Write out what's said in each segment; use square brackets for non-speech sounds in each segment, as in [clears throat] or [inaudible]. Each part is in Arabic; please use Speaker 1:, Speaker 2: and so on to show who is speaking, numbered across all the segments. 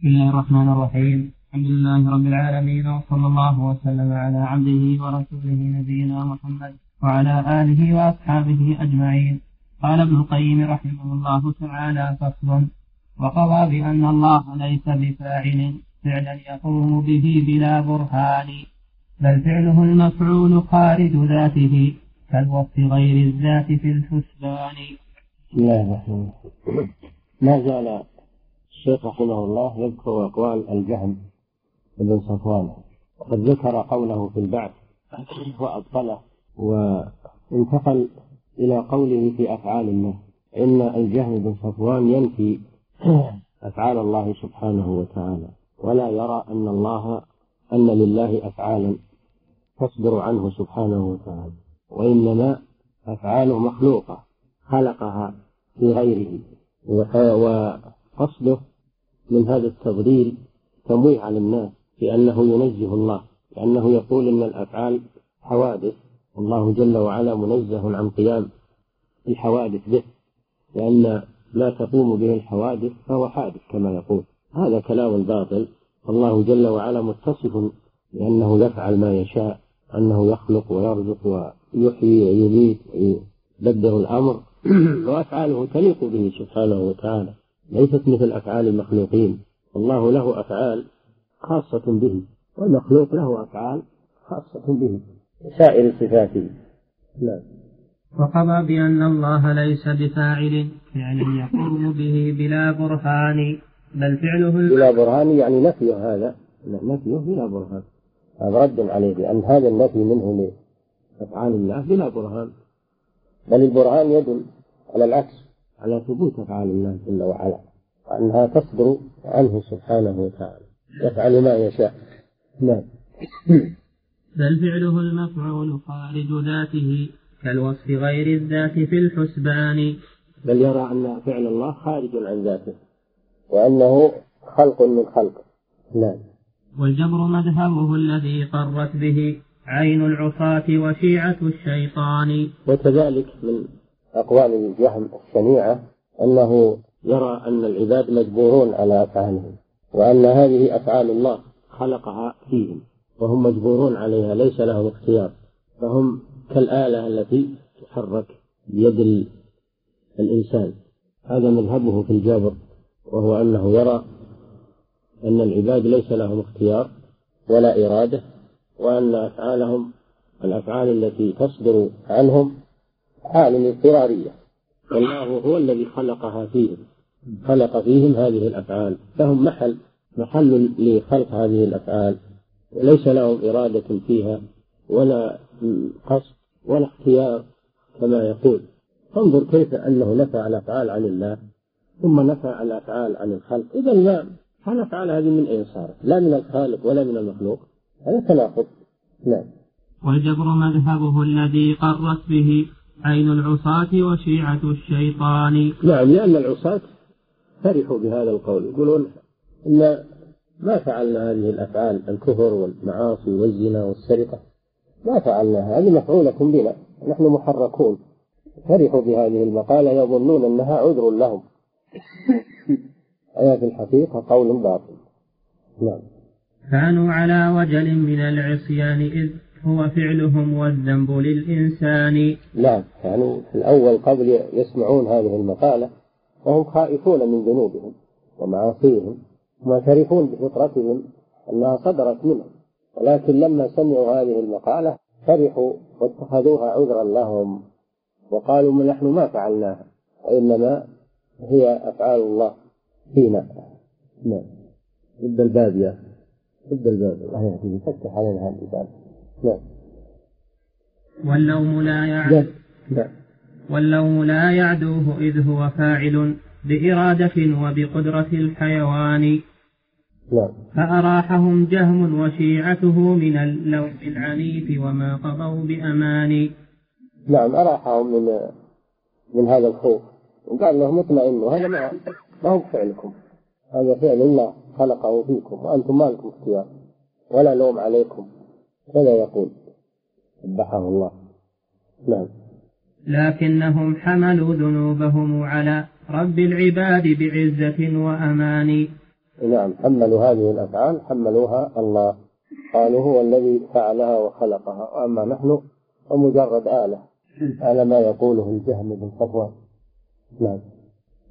Speaker 1: بسم الله الرحمن الرحيم الحمد لله رب العالمين وصلى الله وسلم على عبده ورسوله نبينا محمد وعلى آله وأصحابه أجمعين قال ابن القيم رحمه الله تعالى فصل وقضى بأن الله ليس بفاعل فعلا يقوم به بلا برهان بل فعله المفعول خارج ذاته كالوصف غير الذات في الحسبان
Speaker 2: بسم الله الرحمن الرحيم ما زال الشيخ رحمه الله يذكر أقوال الجهم بن صفوان وقد ذكر قوله في البعث وأبطله وانتقل إلى قوله في أفعال الله إن الجهم بن صفوان ينفي أفعال الله سبحانه وتعالى ولا يرى أن الله أن لله أفعالا تصدر عنه سبحانه وتعالى وإنما أفعاله مخلوقة خلقها في غيره وقصده من هذا التضليل تمويه على الناس بأنه ينزه الله لأنه يقول إن الأفعال حوادث والله جل وعلا منزه عن قيام الحوادث به لأن لا تقوم به الحوادث فهو حادث كما يقول. هذا كلام باطل الله جل وعلا متصف بأنه يفعل ما يشاء أنه يخلق ويرزق ويحيي ويميت ويدبر الأمر [clears throat] وأفعاله تليق به سبحانه وتعالى. ليست مثل أفعال المخلوقين. الله له أفعال خاصة به والمخلوق له أفعال خاصة به. سائر صفاته
Speaker 1: نعم. وقضى بأن الله ليس بفاعل فعل يقوم به بلا برهان بل فعله
Speaker 2: بلا برهان يعني نفيه هذا. نفيه بلا برهان. هذا رد عليه لأن هذا النفي منه لأفعال الله بلا برهان. بل البرهان يدل على العكس. على ثبوت أفعال الله جل وعلا وأنها تصدر عنه سبحانه وتعالى. يفعل ما يشاء. نعم.
Speaker 1: بل فعله المفعول خارج ذاته كالوصف غير الذات في الحسبان.
Speaker 2: بل يرى أن فعل الله خارج عن ذاته وأنه خلق من خلقه نعم.
Speaker 1: والجبر مذهبه الذي قرت به عين العصاة وشيعة الشيطان.
Speaker 2: وكذلك من أقوال الجهم الشنيعة أنه يرى أن العباد مجبورون على أفعالهم وأن هذه أفعال الله خلقها فيهم وهم مجبورون عليها ليس لهم اختيار فهم كالآلة التي تحرك بيد الإنسان. هذا مذهبه في الجبر وهو أنه يرى أن العباد ليس لهم اختيار ولا إرادة وأن أفعالهم الأفعال التي تصدر عنهم أفعال اضطرارية. والله هو الذي خلقها فيهم. خلق فيهم هذه الأفعال. فهم محل محل لخلق هذه الأفعال. وليس لهم إرادة فيها ولا قصد ولا اختيار كما يقول. انظر كيف أنه نفى الأفعال عن الله ثم نفى الأفعال عن الخلق. إذا ما الأفعال هذه من أين صارت؟ لا من الخالق ولا من المخلوق. هذا تناقض. نعم.
Speaker 1: والجبر مذهبه الذي قرت به عين العصاة وشيعة الشيطان؟
Speaker 2: نعم لأن العصاة فرحوا بهذا القول. يقولون إن ما فعلنا هذه الأفعال الكفر والمعاصي والزنا والسرقة ما فعلناها. هذه مفعولة بنا نحن محركون. فرحوا بهذه المقالة يظنون أنها عذر لهم. هي في الحقيقة قول باطل. نعم.
Speaker 1: كانوا على وجل من العصيان إذ هو فعلهم والذنب للإنسان.
Speaker 2: نعم كانوا في الأول قبل يسمعون هذه المقالة وهم خائفون من ذنوبهم ومعاصيهم معترفون بفطرتهم أنها صدرت منهم. ولكن لما سمعوا هذه المقالة فرحوا واتخذوها عذرا لهم وقالوا نحن ما فعلناها وإنما هي أفعال الله فينا. نعم. ضد الباب يا ضد الباب الله يهديه فتح علينا هذا الباب. نعم
Speaker 1: واللوم لا يعدو
Speaker 2: نعم
Speaker 1: واللوم لا يعدوه إذ هو فاعل بإرادة وبقدرة الحيوان.
Speaker 2: نعم
Speaker 1: فأراحهم جهم وشيعته من اللوم العنيف وما قضوا بأمان.
Speaker 2: نعم أراحهم من من هذا الخوف. وقال لهم اطمئنوا هذا ما ما هو فعلكم هذا فعل الله خلقه فيكم وأنتم ما لكم اختيار ولا لوم عليكم. كذا يقول؟ سبحه الله. نعم.
Speaker 1: لكنهم حملوا ذنوبهم على رب العباد بعزة وأمان.
Speaker 2: نعم. حملوا هذه الأفعال حملوها الله. قالوا هو الذي فعلها وخلقها. وأما نحن فمجرد آلة. على ما يقوله الجهم بن صفوان. نعم.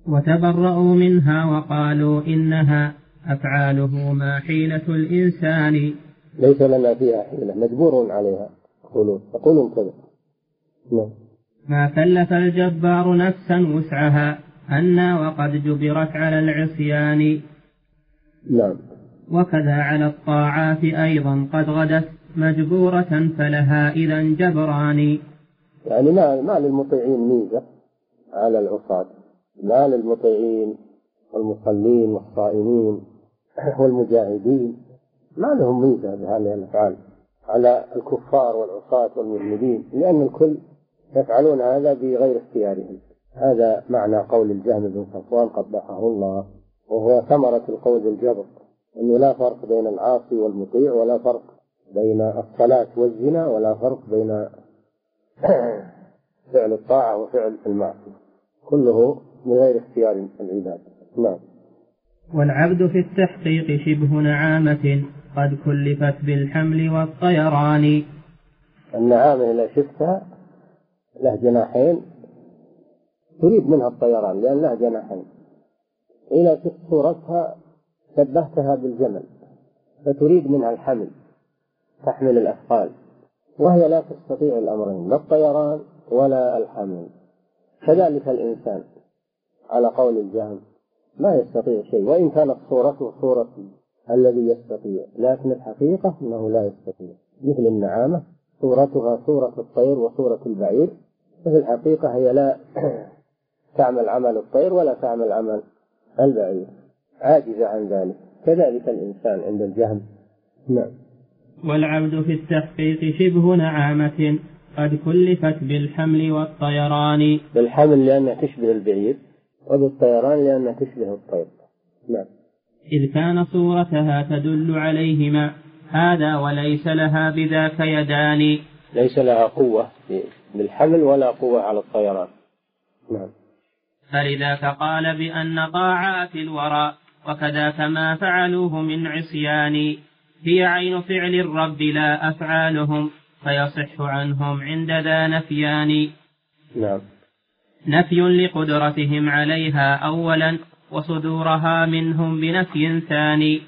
Speaker 1: وتبرأوا منها وقالوا إنها أفعاله ما حيلة الإنسان.
Speaker 2: ليس لنا فيها حيلة. مجبور عليها. يقولون. يقولون كذا.
Speaker 1: نعم. ما كلف الجبار نفسا وسعها أنا وقد جبرت على العصيان.
Speaker 2: نعم.
Speaker 1: وكذا على الطاعات أيضا قد غدت مجبورة فلها إذا جبران.
Speaker 2: يعني ما ما للمطيعين ميزة على العصاة. ما للمطيعين والمصلين والصائمين والمجاهدين. ما لهم ميزة بهذه الأفعال على الكفار والعصاة والمذنبين لأن الكل يفعلون هذا بغير اختيارهم. هذا معنى قول الجهم بن صفوان قبحه الله وهو ثمرة القول الجبر أنه لا فرق بين العاصي والمطيع ولا فرق بين الصلاة والزنا ولا فرق بين [coughs] فعل الطاعة وفعل المعصية. كله بغير اختيار العباد. نعم.
Speaker 1: والعبد في التحقيق شبه نعامة. قد كلفت بالحمل والطيران.
Speaker 2: النعامة إذا شفتها له جناحين تريد منها الطيران لأن له جناحين. إذا شفت صورتها شبهتها بالجمل فتريد منها الحمل تحمل الأثقال وهي لا تستطيع الأمرين لا الطيران ولا الحمل. كذلك الإنسان على قول الجهم ما يستطيع شيء وإن كانت صورته صورة الذي يستطيع. لكن الحقيقة أنه لا يستطيع. مثل النعامة صورتها صورة الطير وصورة البعير. ففي الحقيقة هي لا [clears throat] تعمل عمل الطير ولا تعمل عمل البعير. عاجزة عن ذلك. كذلك الإنسان عند الجهم نعم.
Speaker 1: والعبد في التحقيق شبه نعامة. قد كلفت بالحمل والطيران.
Speaker 2: بالحمل لأنها تشبه البعير وبالطيران لأنها تشبه الطير. نعم.
Speaker 1: إذ كان صورتها تدل عليهما. هذا وليس لها بذاك يدان.
Speaker 2: ليس لها قوة بالحمل ولا قوة على الطيران. نعم.
Speaker 1: فلذاك قال بأن طاعات الورى وكذاك ما فعلوه من عصيان. هي عين فعل الرب لا أفعالهم فيصح عنهم عند ذا نفيان.
Speaker 2: نعم.
Speaker 1: نفي لقدرتهم عليها أولا وصدورها منهم بنفي ثاني.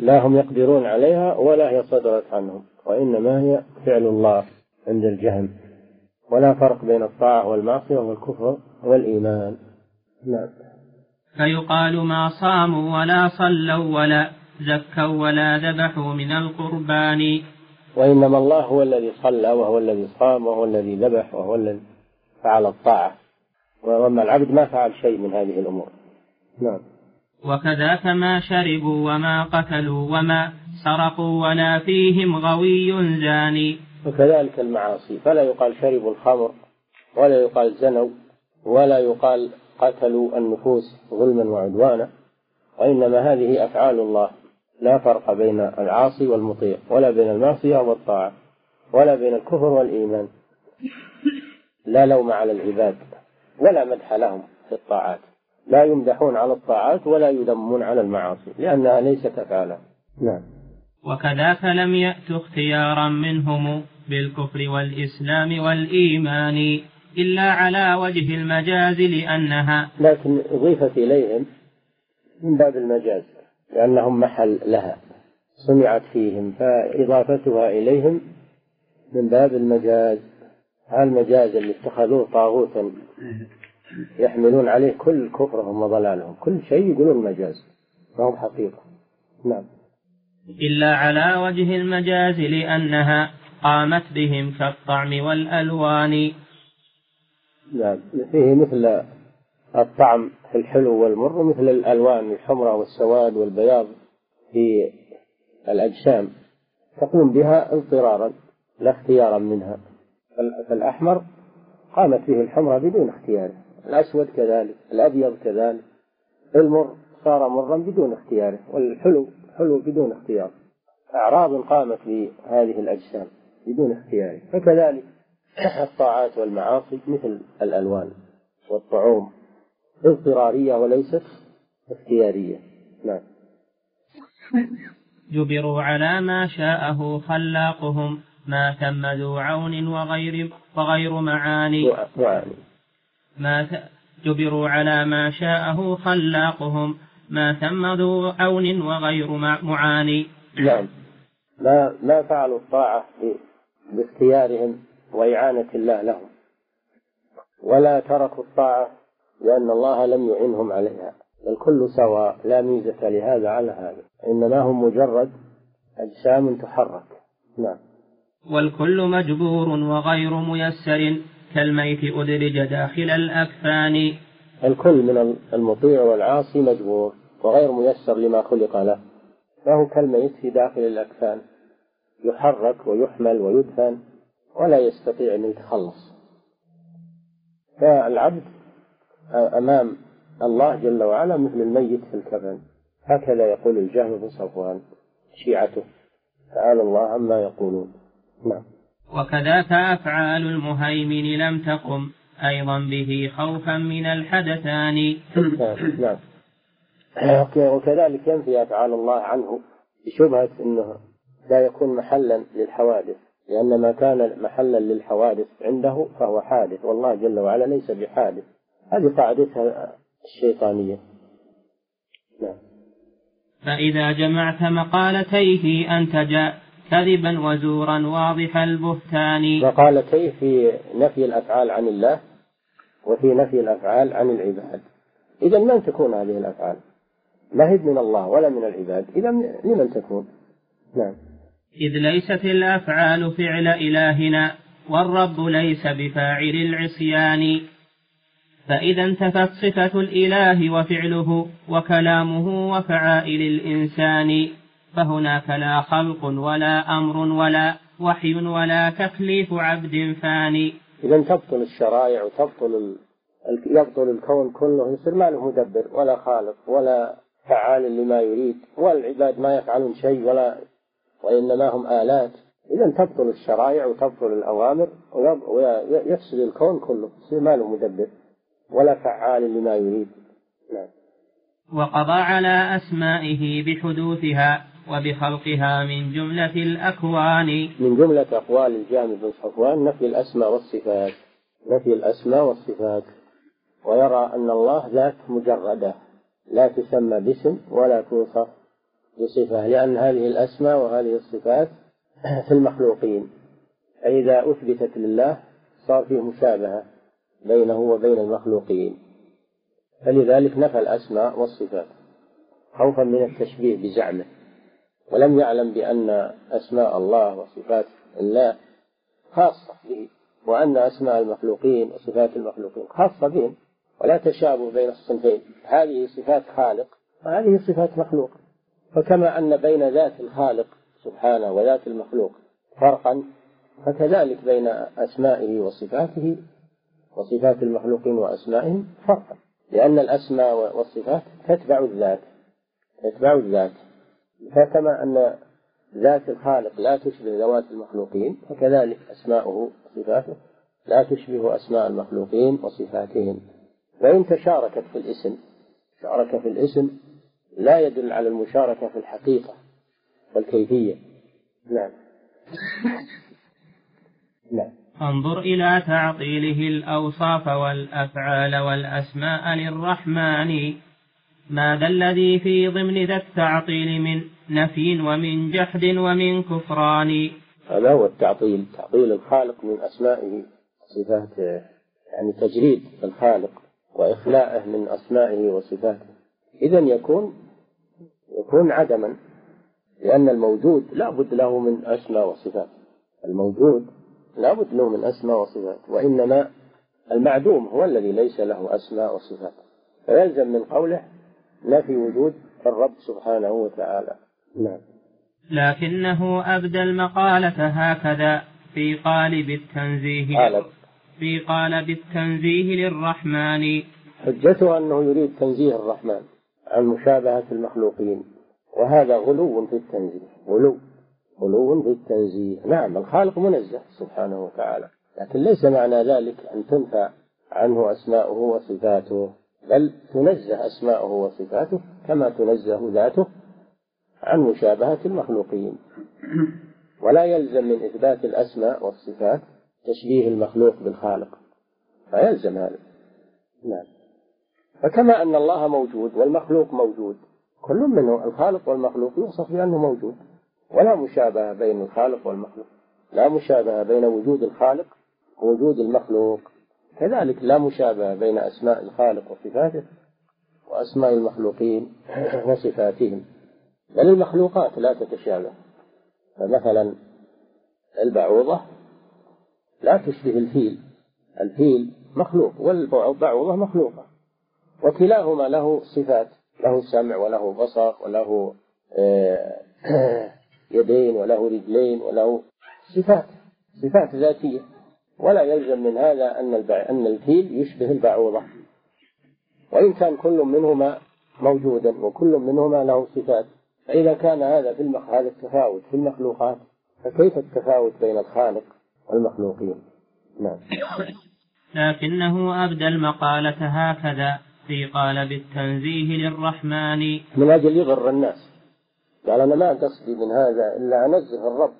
Speaker 2: لا هم يقدرون عليها ولا هي صدرت عنهم وإنما هي فعل الله عند الجهم ولا فرق بين الطاعة والمعصية والكفر والإيمان. نعم.
Speaker 1: فيقال ما صاموا ولا صلوا ولا زكوا ولا ذبحوا من القربان.
Speaker 2: وإنما الله هو الذي صلى وهو الذي صام وهو الذي ذبح وهو الذي فعل الطاعة. وأما العبد ما فعل شيء من هذه الأمور. نعم.
Speaker 1: وكذاك ما شربوا وما قتلوا وما سرقوا ولا فيهم غوي زاني.
Speaker 2: وكذلك المعاصي. فلا يقال شربوا الخمر ولا يقال زنوا ولا يقال قتلوا النفوس ظلما وعدوانا وإنما هذه أفعال الله. لا فرق بين العاصي والمطيع ولا بين المعصية والطاعة ولا بين الكفر والإيمان. لا لوم على العباد ولا مدح لهم في الطاعات. لا يمدحون على الطاعات ولا يذمون على المعاصي لأنها ليست أفعالا. نعم.
Speaker 1: وكذاك لم يأتوا اختيارا منهم بالكفر والإسلام والإيمان إلا على وجه المجاز لأنها
Speaker 2: لكن أضيفت إليهم من باب المجاز لأنهم محل لها سمعت فيهم فإضافتها إليهم من باب المجاز. هذا المجاز اللي اتخذوه طاغوتا؟ يحملون عليه كل كفرهم وضلالهم. كل شيء يقولون مجاز. ما هو حقيقة نعم.
Speaker 1: إلا على وجه المجاز لأنها قامت بهم كالطعم والألوان.
Speaker 2: نعم. فيه مثل الطعم في الحلو والمر ومثل الألوان الحمراء والسواد والبياض في الأجسام. تقوم بها اضطرارا لا اختيارا منها. فالأحمر قامت به الحمراء بدون اختياره. الأسود كذلك الأبيض كذلك. المر صار مرا بدون اختياره والحلو حلو بدون اختيار. أعراض قامت بهذه الأجسام بدون اختياره فكذلك [coughs] الطاعات والمعاصي مثل الألوان والطعوم. اضطرارية وليست اختيارية. نعم.
Speaker 1: جبروا على ما شاءه خلاقهم ما ثم ذو عون وغير وغير معاني. ما جبروا على ما شاءه خلاقهم. ما ثم ذو عون وغير معاني
Speaker 2: نعم. ما ما فعلوا الطاعة باختيارهم وإعانة الله لهم. ولا تركوا الطاعة لأن الله لم يعنهم عليها. بل كل سواء. لا ميزة لهذا على هذا. إنما هم مجرد أجسام تحرك. نعم.
Speaker 1: والكل مجبور وغير ميسر. كالميت أدرج داخل الأكفان.
Speaker 2: الكل من المطيع والعاصي مجبور وغير ميسر لما خلق له. فهو كالميت في داخل الأكفان. يحرك ويحمل ويدفن ولا يستطيع أن يتخلص. فالعبد أمام الله جل وعلا مثل الميت في الكفن. هكذا يقول الجهم بن صفوان شيعته. تعالى الله عما يقولون. نعم.
Speaker 1: وكذاك أفعال المهيمن لم تقم أيضا به خوفا من الحدثان.
Speaker 2: نعم. وكذلك ينفي أفعال الله عنه بشبهة أنه لا يكون محلا للحوادث لأن ما كان محلا للحوادث عنده فهو حادث والله جل وعلا ليس بحادث. هذه قاعدتها الشيطانية. نعم.
Speaker 1: فإذا جمعت مقالتيه أنتج كذبا وزورا واضح البهتان.
Speaker 2: مقالتيه في نفي الأفعال عن الله وفي نفي الأفعال عن العباد. إذا من تكون هذه الأفعال؟ ما هي من الله ولا من العباد. إذا لمن تكون؟ نعم.
Speaker 1: إذ ليست الأفعال فعل إلهنا والرب ليس بفاعل العصيان. فإذا انتفت صفة الإله وفعله وكلامه وفعائل الإنسان. فهناك لا خلق ولا أمر ولا وحي ولا تكليف عبد فاني.
Speaker 2: إذا تبطل الشرائع وتبطل يبطل الكون كله يصير ما له مدبر ولا خالق ولا فعال لما يريد والعباد ما يفعلون شيء ولا وإنما هم آلات. إذا تبطل الشرائع وتبطل الأوامر ويفسد الكون كله يصير ما له مدبر ولا فعال لما يريد. نعم.
Speaker 1: وقضى على أسمائه بحدوثها. وبخلقها من جملة الأكوان.
Speaker 2: من جملة أقوال الجامع بن صفوان نفي الأسماء والصفات. نفي الأسماء والصفات. ويرى أن الله ذات مجردة لا تسمى باسم ولا توصف بصفة لأن هذه الأسماء وهذه الصفات [clears throat] في المخلوقين. فإذا أثبتت لله صار فيه مشابهة بينه وبين المخلوقين. فلذلك نفى الأسماء والصفات خوفا من التشبيه بزعمه. ولم يعلم بأن أسماء الله وصفات الله خاصة به وأن أسماء المخلوقين وصفات المخلوقين خاصة بهم ولا تشابه بين الصنفين. هذه صفات خالق وهذه صفات مخلوق. فكما أن بين ذات الخالق سبحانه وذات المخلوق فرقا فكذلك بين أسمائه وصفاته وصفات المخلوقين وأسمائهم فرقا. لأن الأسماء والصفات تتبع الذات تتبع الذات. فكما أن ذات الخالق لا تشبه ذوات المخلوقين فكذلك أسماؤه وصفاته لا تشبه أسماء المخلوقين وصفاتهم. وإن تشاركت في الاسم شارك في الاسم لا يدل على المشاركة في الحقيقة والكيفية. نعم. [laughs]
Speaker 1: نعم. انظر إلى تعطيله الأوصاف والأفعال والأسماء للرحمن. ماذا الذي في ضمن ذا التعطيل من نفي ومن جحد ومن كفران.
Speaker 2: هذا هو التعطيل. تعطيل الخالق من أسمائه وصفاته. يعني تجريد الخالق وإخلاءه من أسمائه وصفاته. إذا يكون يكون عدما لأن الموجود لا بد له من أسماء وصفات. الموجود لا بد له من أسماء وصفات وإنما المعدوم هو الذي ليس له أسماء وصفات. فيلزم من قوله نفي وجود الرب سبحانه وتعالى. نعم.
Speaker 1: لكنه أبدى المقالة هكذا في قالب التنزيه قالب. في قالب التنزيه للرحمن.
Speaker 2: حجته أنه يريد تنزيه الرحمن عن مشابهة المخلوقين. وهذا غلو في التنزيه. غلو. غلو في التنزيه. نعم الخالق منزه سبحانه وتعالى. لكن ليس معنى ذلك أن تنفى عنه أسماؤه وصفاته. بل تنزه أسماؤه وصفاته كما تنزه ذاته عن مشابهة المخلوقين. ولا يلزم من إثبات الأسماء والصفات تشبيه المخلوق بالخالق. فيلزم هذا. نعم. فكما أن الله موجود والمخلوق موجود كل منه الخالق والمخلوق يوصف بأنه موجود. ولا مشابهة بين الخالق والمخلوق. لا مشابهة بين وجود الخالق ووجود المخلوق. كذلك لا مشابهة بين أسماء الخالق وصفاته وأسماء المخلوقين [clears throat] وصفاتهم بل المخلوقات لا تتشابه. فمثلا البعوضة لا تشبه الفيل الفيل مخلوق والبعوضة مخلوقة وكلاهما له صفات له سمع وله بصر وله آه، [clears throat] يدين وله رجلين وله صفات صفات ذاتية. ولا يلزم من هذا أن أن الفيل يشبه البعوضة. وإن كان كل منهما موجودا وكل منهما له صفات. فإذا كان هذا في المخ... هذا التفاوت في المخلوقات فكيف التفاوت بين الخالق والمخلوقين؟ نعم.
Speaker 1: لكنه أبدى المقالة هكذا. في قالب التنزيه للرحمن.
Speaker 2: من أجل يغر الناس. قال أنا ما قصدي من هذا إلا أنزه الرب.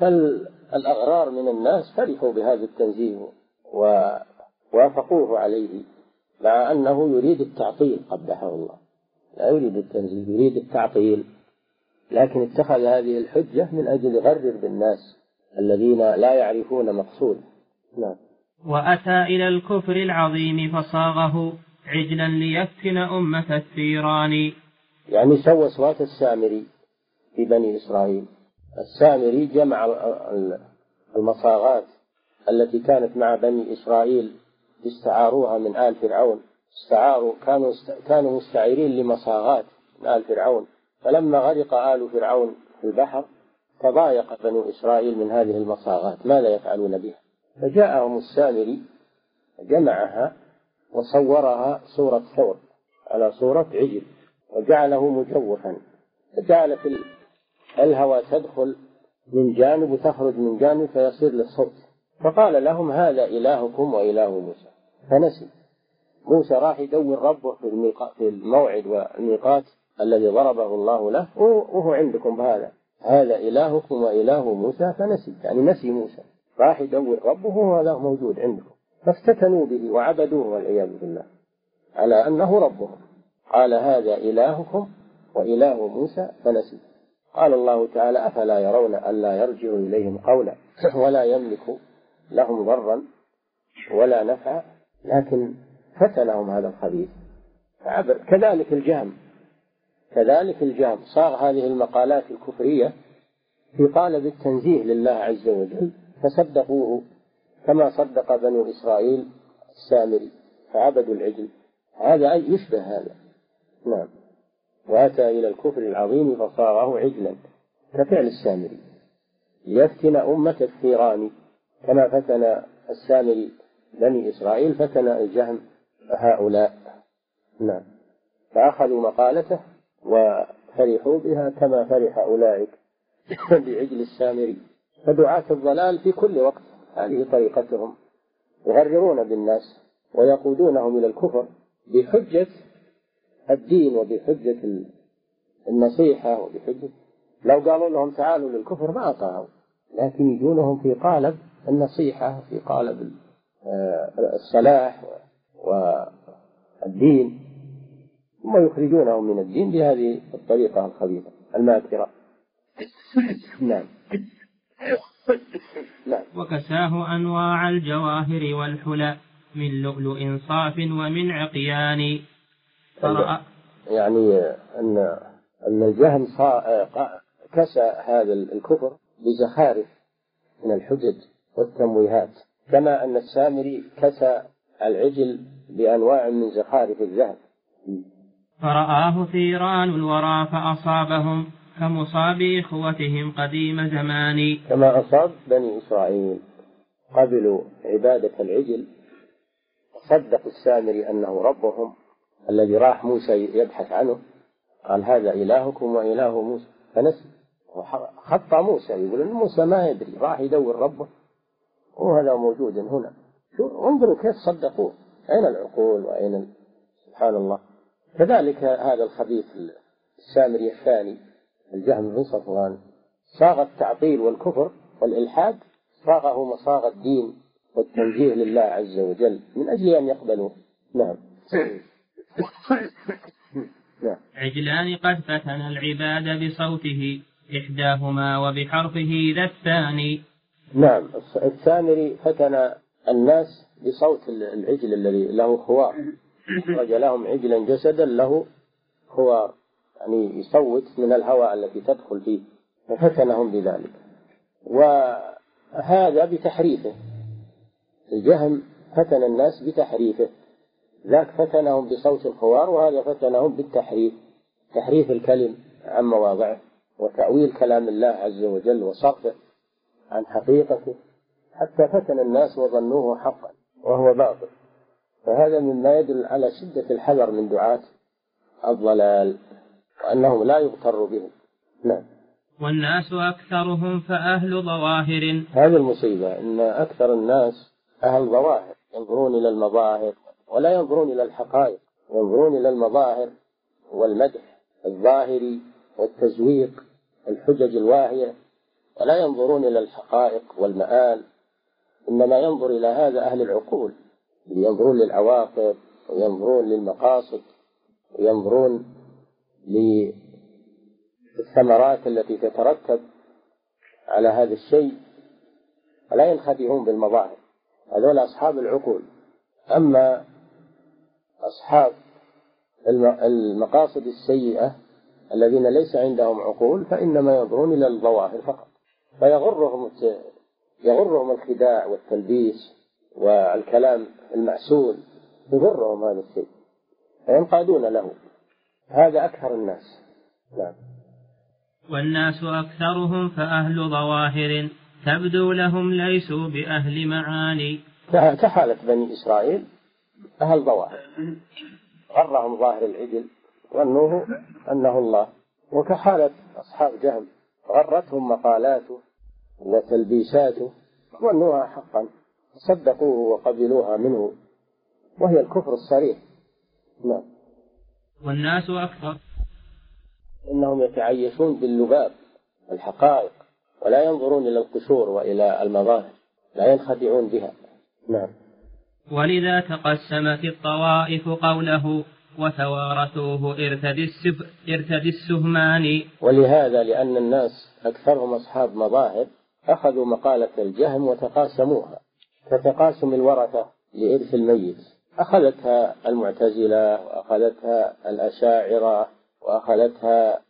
Speaker 2: فالأغرار من الناس فرحوا بهذا التنزيه ووافقوه عليه مع أنه يريد التعطيل قبحه الله. لا يريد التنزيه يريد التعطيل. لكن اتخذ هذه الحجة من أجل يغرر بالناس الذين لا يعرفون مقصود. نعم.
Speaker 1: وأتى إلى الكفر العظيم فصاغه عجلا ليفتن أمة الثيران.
Speaker 2: يعني سوى سوات السامري في بني إسرائيل. السامري جمع المصاغات التي كانت مع بني إسرائيل استعاروها من آل فرعون. استعاروا كانوا كانوا مستعيرين لمصاغات من آل فرعون. فلما غرق آل فرعون في البحر تضايق بنو إسرائيل من هذه المصاغات. ماذا يفعلون بها؟ فجاءهم السامري جمعها وصورها صورة ثور على صورة عجل وجعله مجوفا. فجعلت الهوى تدخل من جانب وتخرج من جانب فيصير للصوت. فقال لهم هذا إلهكم وإله موسى. فنسي. موسى راح يدور ربه في, في الموعد والميقات الذي ضربه الله له وهو عندكم بهذا. هذا إلهكم وإله موسى فنسي. يعني نسي موسى. راح يدور ربه وهذا موجود عندكم. فافتتنوا به وعبدوه والعياذ بالله. على أنه ربهم. قال هذا إلهكم وإله موسى فنسي. قال الله تعالى أفلا يرون ألا يرجع إليهم قولا ولا يملك لهم ضرا ولا نفعا. لكن فتنهم هذا الخبيث. كذلك الجهم كذلك الجهم صاغ هذه المقالات الكفرية في قالب التنزيه لله عز وجل فصدقوه كما صدق بنو إسرائيل السامري. فعبدوا العجل. هذا يشبه هذا. نعم. وأتى إلى الكفر العظيم فصاغه عجلا. كفعل السامري. ليفتن أمة الثيران. كما فتن السامري بني إسرائيل فتن الجهم هؤلاء. نعم. فأخذوا مقالته وفرحوا بها كما فرح أولئك [coughs] بعجل السامري. فدعاة الضلال في كل وقت. هذه طريقتهم. يغررون بالناس ويقودونهم إلى الكفر بحجة الدين وبحجة النصيحة وبحجة لو قالوا لهم تعالوا للكفر ما أطاعوا. لكن يجونهم في قالب النصيحة في قالب آه، الصلاح والدين. ثم يخرجونهم من الدين بهذه الطريقة الخبيثة الماكرة. نعم.
Speaker 1: نعم. وكساه أنواع الجواهر والحلى من لؤلؤ صاف ومن عقيان.
Speaker 2: يعني أن أن الجهم كسى هذا الكفر بزخارف من الحجج والتمويهات كما أن السامري كسى العجل بأنواع من زخارف الذهب.
Speaker 1: فرآه ثيران الورى فأصابهم كمصاب إخوتهم قديم زمان.
Speaker 2: كما أصاب بني إسرائيل قبلوا عبادة العجل صدقوا السامري أنه ربهم الذي راح موسى يبحث عنه قال هذا إلهكم وإله موسى. فنسي خطأ موسى يقول إن موسى ما يدري راح يدور ربه. وهذا موجود هنا. شو انظروا كيف صدقوه. أين العقول وأين سبحان الله. كذلك هذا الخبيث السامري الثاني الجهم بن صفوان صاغ التعطيل والكفر والإلحاد صاغه مصاغ الدين والتنزيه لله عز وجل من أجل أن يقبلوه. نعم. [laughs] [laughs]
Speaker 1: عجلان قد فتن العباد بصوته إحداهما وبحرفه ذا الثاني.
Speaker 2: نعم الثاني فتن الناس بصوت العجل الذي له خوار. أخرج لهم عجلا جسدا له خوار. يعني يصوت من الهواء التي تدخل فيه ففتنهم بذلك. وهذا بتحريفه. الجهم فتن الناس بتحريفه. ذاك فتنهم بصوت الخوار وهذا فتنهم بالتحريف. تحريف الكلم عن مواضعه وتأويل كلام الله عز وجل وصرفه عن حقيقته حتى فتن الناس وظنوه حقا وهو باطل. فهذا مما يدل على شدة الحذر من دعاة الضلال وأنهم لا يغتر بهم. نعم.
Speaker 1: والناس أكثرهم فأهل ظواهر.
Speaker 2: هذه المصيبة أن أكثر الناس أهل ظواهر ينظرون إلى المظاهر ولا ينظرون إلى الحقائق ينظرون إلى المظاهر والمدح الظاهري والتزويق الحجج الواهية ولا ينظرون إلى الحقائق والمآل. إنما ينظر إلى هذا أهل العقول ينظرون للعواقب وينظرون للمقاصد وينظرون للثمرات التي تترتب على هذا الشيء. ولا ينخدعون بالمظاهر هذول أصحاب العقول. أما أصحاب المقاصد السيئة الذين ليس عندهم عقول فإنما ينظرون إلى الظواهر فقط. فيغرهم يغرهم الخداع والتلبيس والكلام المعسول يغرهم هذا الشيء فينقادون له. هذا أكثر الناس. نعم.
Speaker 1: والناس أكثرهم فأهل ظواهر تبدو لهم ليسوا بأهل معاني.
Speaker 2: كحالة بني إسرائيل أهل ظواهر غرهم ظاهر العجل ظنوه أنه الله. وكحالة أصحاب جهم غرتهم مقالاته وتلبيساته ظنوها حقا صدقوه وقبلوها منه. وهي الكفر الصريح. نعم.
Speaker 1: والناس أكثر.
Speaker 2: إنهم يتعيشون باللباب الحقائق ولا ينظرون إلى القشور وإلى المظاهر لا ينخدعون بها. نعم.
Speaker 1: ولذا تقسمت الطوائف قوله وتوارثوه ارتدي, السهمان.
Speaker 2: ولهذا لأن الناس أكثرهم أصحاب مظاهر أخذوا مقالة الجهم وتقاسموها. كتقاسم الورثة لإرث الميت. أخذتها المعتزلة وأخذتها الأشاعرة وأخذتها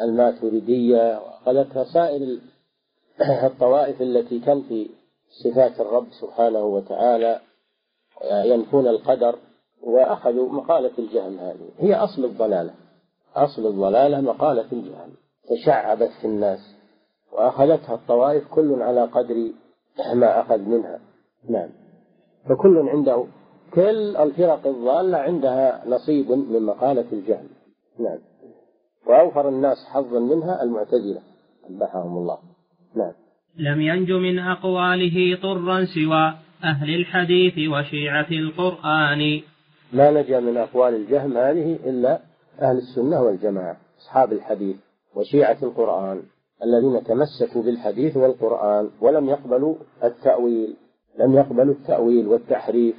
Speaker 2: الماتريدية وأخذتها سائر [coughs] الطوائف التي تنفي صفات الرب سبحانه وتعالى. ينفون القدر وأخذوا مقالة الجهم هذه. هي أصل الضلالة. أصل الضلالة مقالة الجهم. تشعبت في الناس وأخذتها الطوائف كل على قدر ما أخذ منها. نعم. فكل عنده كل الفرق الضالة عندها نصيب من مقالة الجهم. نعم. وأوفر الناس حظا منها المعتزلة. قبحهم الله. نعم.
Speaker 1: لم ينج من أقواله طرا سوى أهل الحديث وشيعة القرآن.
Speaker 2: ما نجا من أقوال الجهم هذه إلا أهل السنة والجماعة أصحاب الحديث وشيعة القرآن الذين تمسكوا بالحديث والقرآن ولم يقبلوا التأويل لم يقبلوا التأويل والتحريف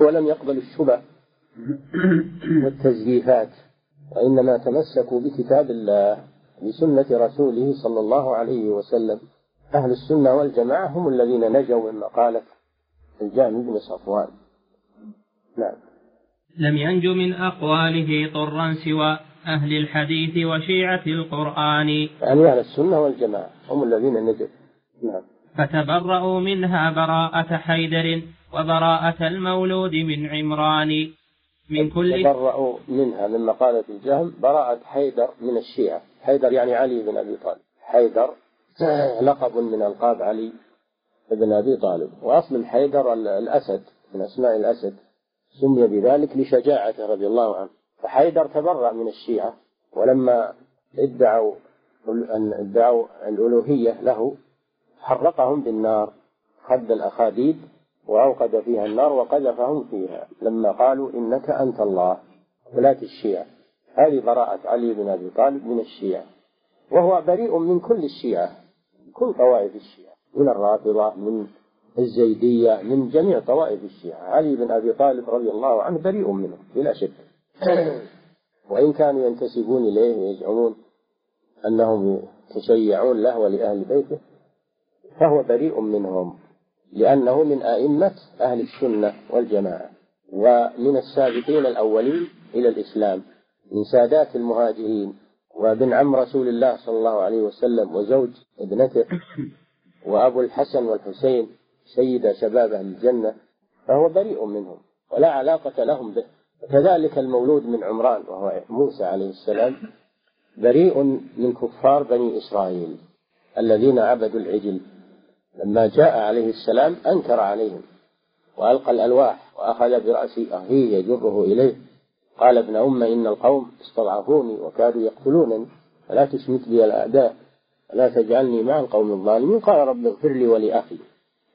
Speaker 2: ولم يقبلوا الشبه والتزييفات وإنما تمسكوا بكتاب الله بسنة رسوله صلى الله عليه وسلم. أهل السنة والجماعة هم الذين نجوا من مقالة الجامع بن صفوان نعم.
Speaker 1: لم ينج من أقواله طرا سوى أهل الحديث وشيعة القرآن.
Speaker 2: يعني أهل السنة والجماعة هم الذين نجوا. نعم.
Speaker 1: فتبرأوا منها براءة حيدر وبراءة المولود من عمران. من كل
Speaker 2: تبرأوا منها من مقالة الجهم براءة حيدر من الشيعة. حيدر يعني علي بن أبي طالب. حيدر لقب من ألقاب علي. بن أبي طالب. وأصل الحيدر الأسد من أسماء الأسد سمي بذلك لشجاعته رضي الله عنه. فحيدر تبرأ من الشيعة ولما ادعوا ادعوا الألوهية له حرقهم بالنار خد الأخاديد وأوقد فيها النار وقذفهم فيها. لما قالوا إنك أنت الله ولاة الشيعة. هذه براءة علي بن أبي طالب من الشيعة. وهو بريء من كل الشيعة كل طوائف الشيعة. من الرافضة من الزيدية من جميع طوائف الشيعة. علي بن أبي طالب رضي الله عنه بريء منهم بلا شك. [coughs] وإن كانوا ينتسبون إليه ويزعمون أنهم يتشيعون له ولأهل بيته فهو بريء منهم لأنه من أئمة أهل السنة والجماعة ومن السابقين الأولين إلى الإسلام من سادات المهاجرين وابن عم رسول الله صلى الله عليه وسلم وزوج ابنته. وأبو الحسن والحسين سيد شباب أهل الجنة فهو بريء منهم ولا علاقة لهم به. كذلك المولود من عمران وهو موسى عليه السلام بريء من كفار بني إسرائيل الذين عبدوا العجل. لما جاء عليه السلام أنكر عليهم وألقى الألواح وأخذ برأس أخيه يجره إليه قال ابن أم إن القوم استضعفوني وكادوا يقتلونني فلا تشمت بي الأعداء. ولا تجعلني مع القوم الظالمين. قال رب اغفر لي ولأخي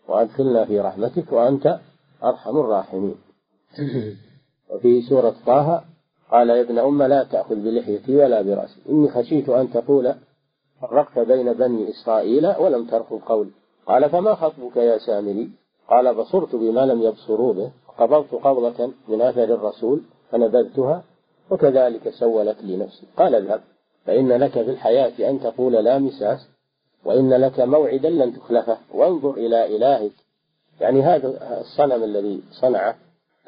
Speaker 2: وأدخلنا في رحمتك وأنت أرحم الراحمين. [laughs] وفي سورة طه قال يا ابن أم لا تأخذ بلحيتي ولا برأسي. إني خشيت أن تقول فرقت بين بني إسرائيل ولم ترفض قولي قال فما خطبك يا سامري؟ قال بصرت بما لم يبصروا به. وقبضت قبضة من أثر الرسول فنبذتها وكذلك سولت لي نفسي. قال اذهب. فإن لك في الحياة أن تقول لا مساس وإن لك موعدا لن تخلفه. وانظر إلى إلهك. يعني هذا الصنم الذي صنعه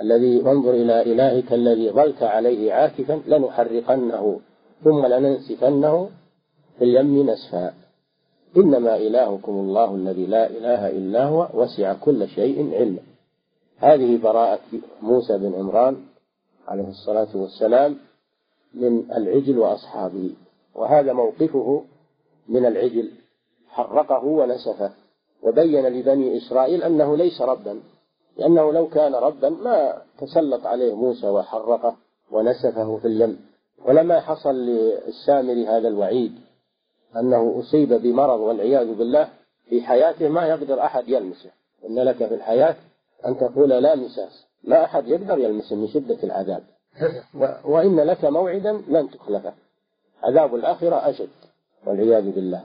Speaker 2: الذي وانظر إلى إلهك الذي ظلت عليه عاكفا لنحرقنه ثم لننسفنه في اليم نسفا. إنما إلهكم الله الذي لا إله إلا هو وسع كل شيء علما هذه براءة موسى بن عمران عليه الصلاة والسلام من العجل وأصحابه. وهذا موقفه من العجل. حرقه ونسفه. وبين لبني إسرائيل أنه ليس ربا. لأنه لو كان ربا ما تسلط عليه موسى وحرقه ونسفه في اليم. ولما حصل للسامري هذا الوعيد أنه أصيب بمرض والعياذ بالله في حياته ما يقدر أحد يلمسه. إن لك في الحياة أن تقول لا مساس. ما أحد يقدر يلمسه من شدة العذاب. وإن لك موعدا لن تخلفه. عذاب الآخرة أشد والعياذ بالله.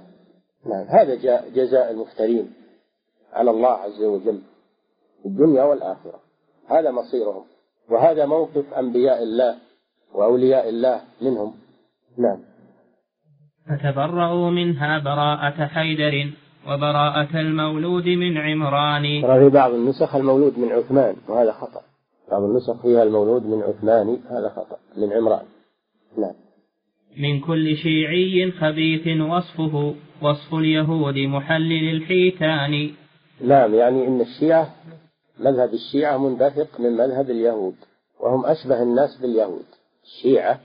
Speaker 2: نعم. هذا جزاء المفترين على الله عز وجل في الدنيا والآخرة. هذا مصيرهم وهذا موقف أنبياء الله وأولياء الله منهم. نعم.
Speaker 1: فتبرأوا منها براءة حيدر وبراءة المولود من عمران.
Speaker 2: ترى في بعض النسخ المولود من عثمان وهذا خطأ. بعض النسخ فيها المولود من عثمان هذا خطأ من عمران. نعم.
Speaker 1: من كل شيعي خبيث وصفه وصف اليهود محلل الحيتان.
Speaker 2: نعم يعني إن الشيعة مذهب الشيعة منبثق من مذهب اليهود وهم أشبه الناس باليهود. الشيعة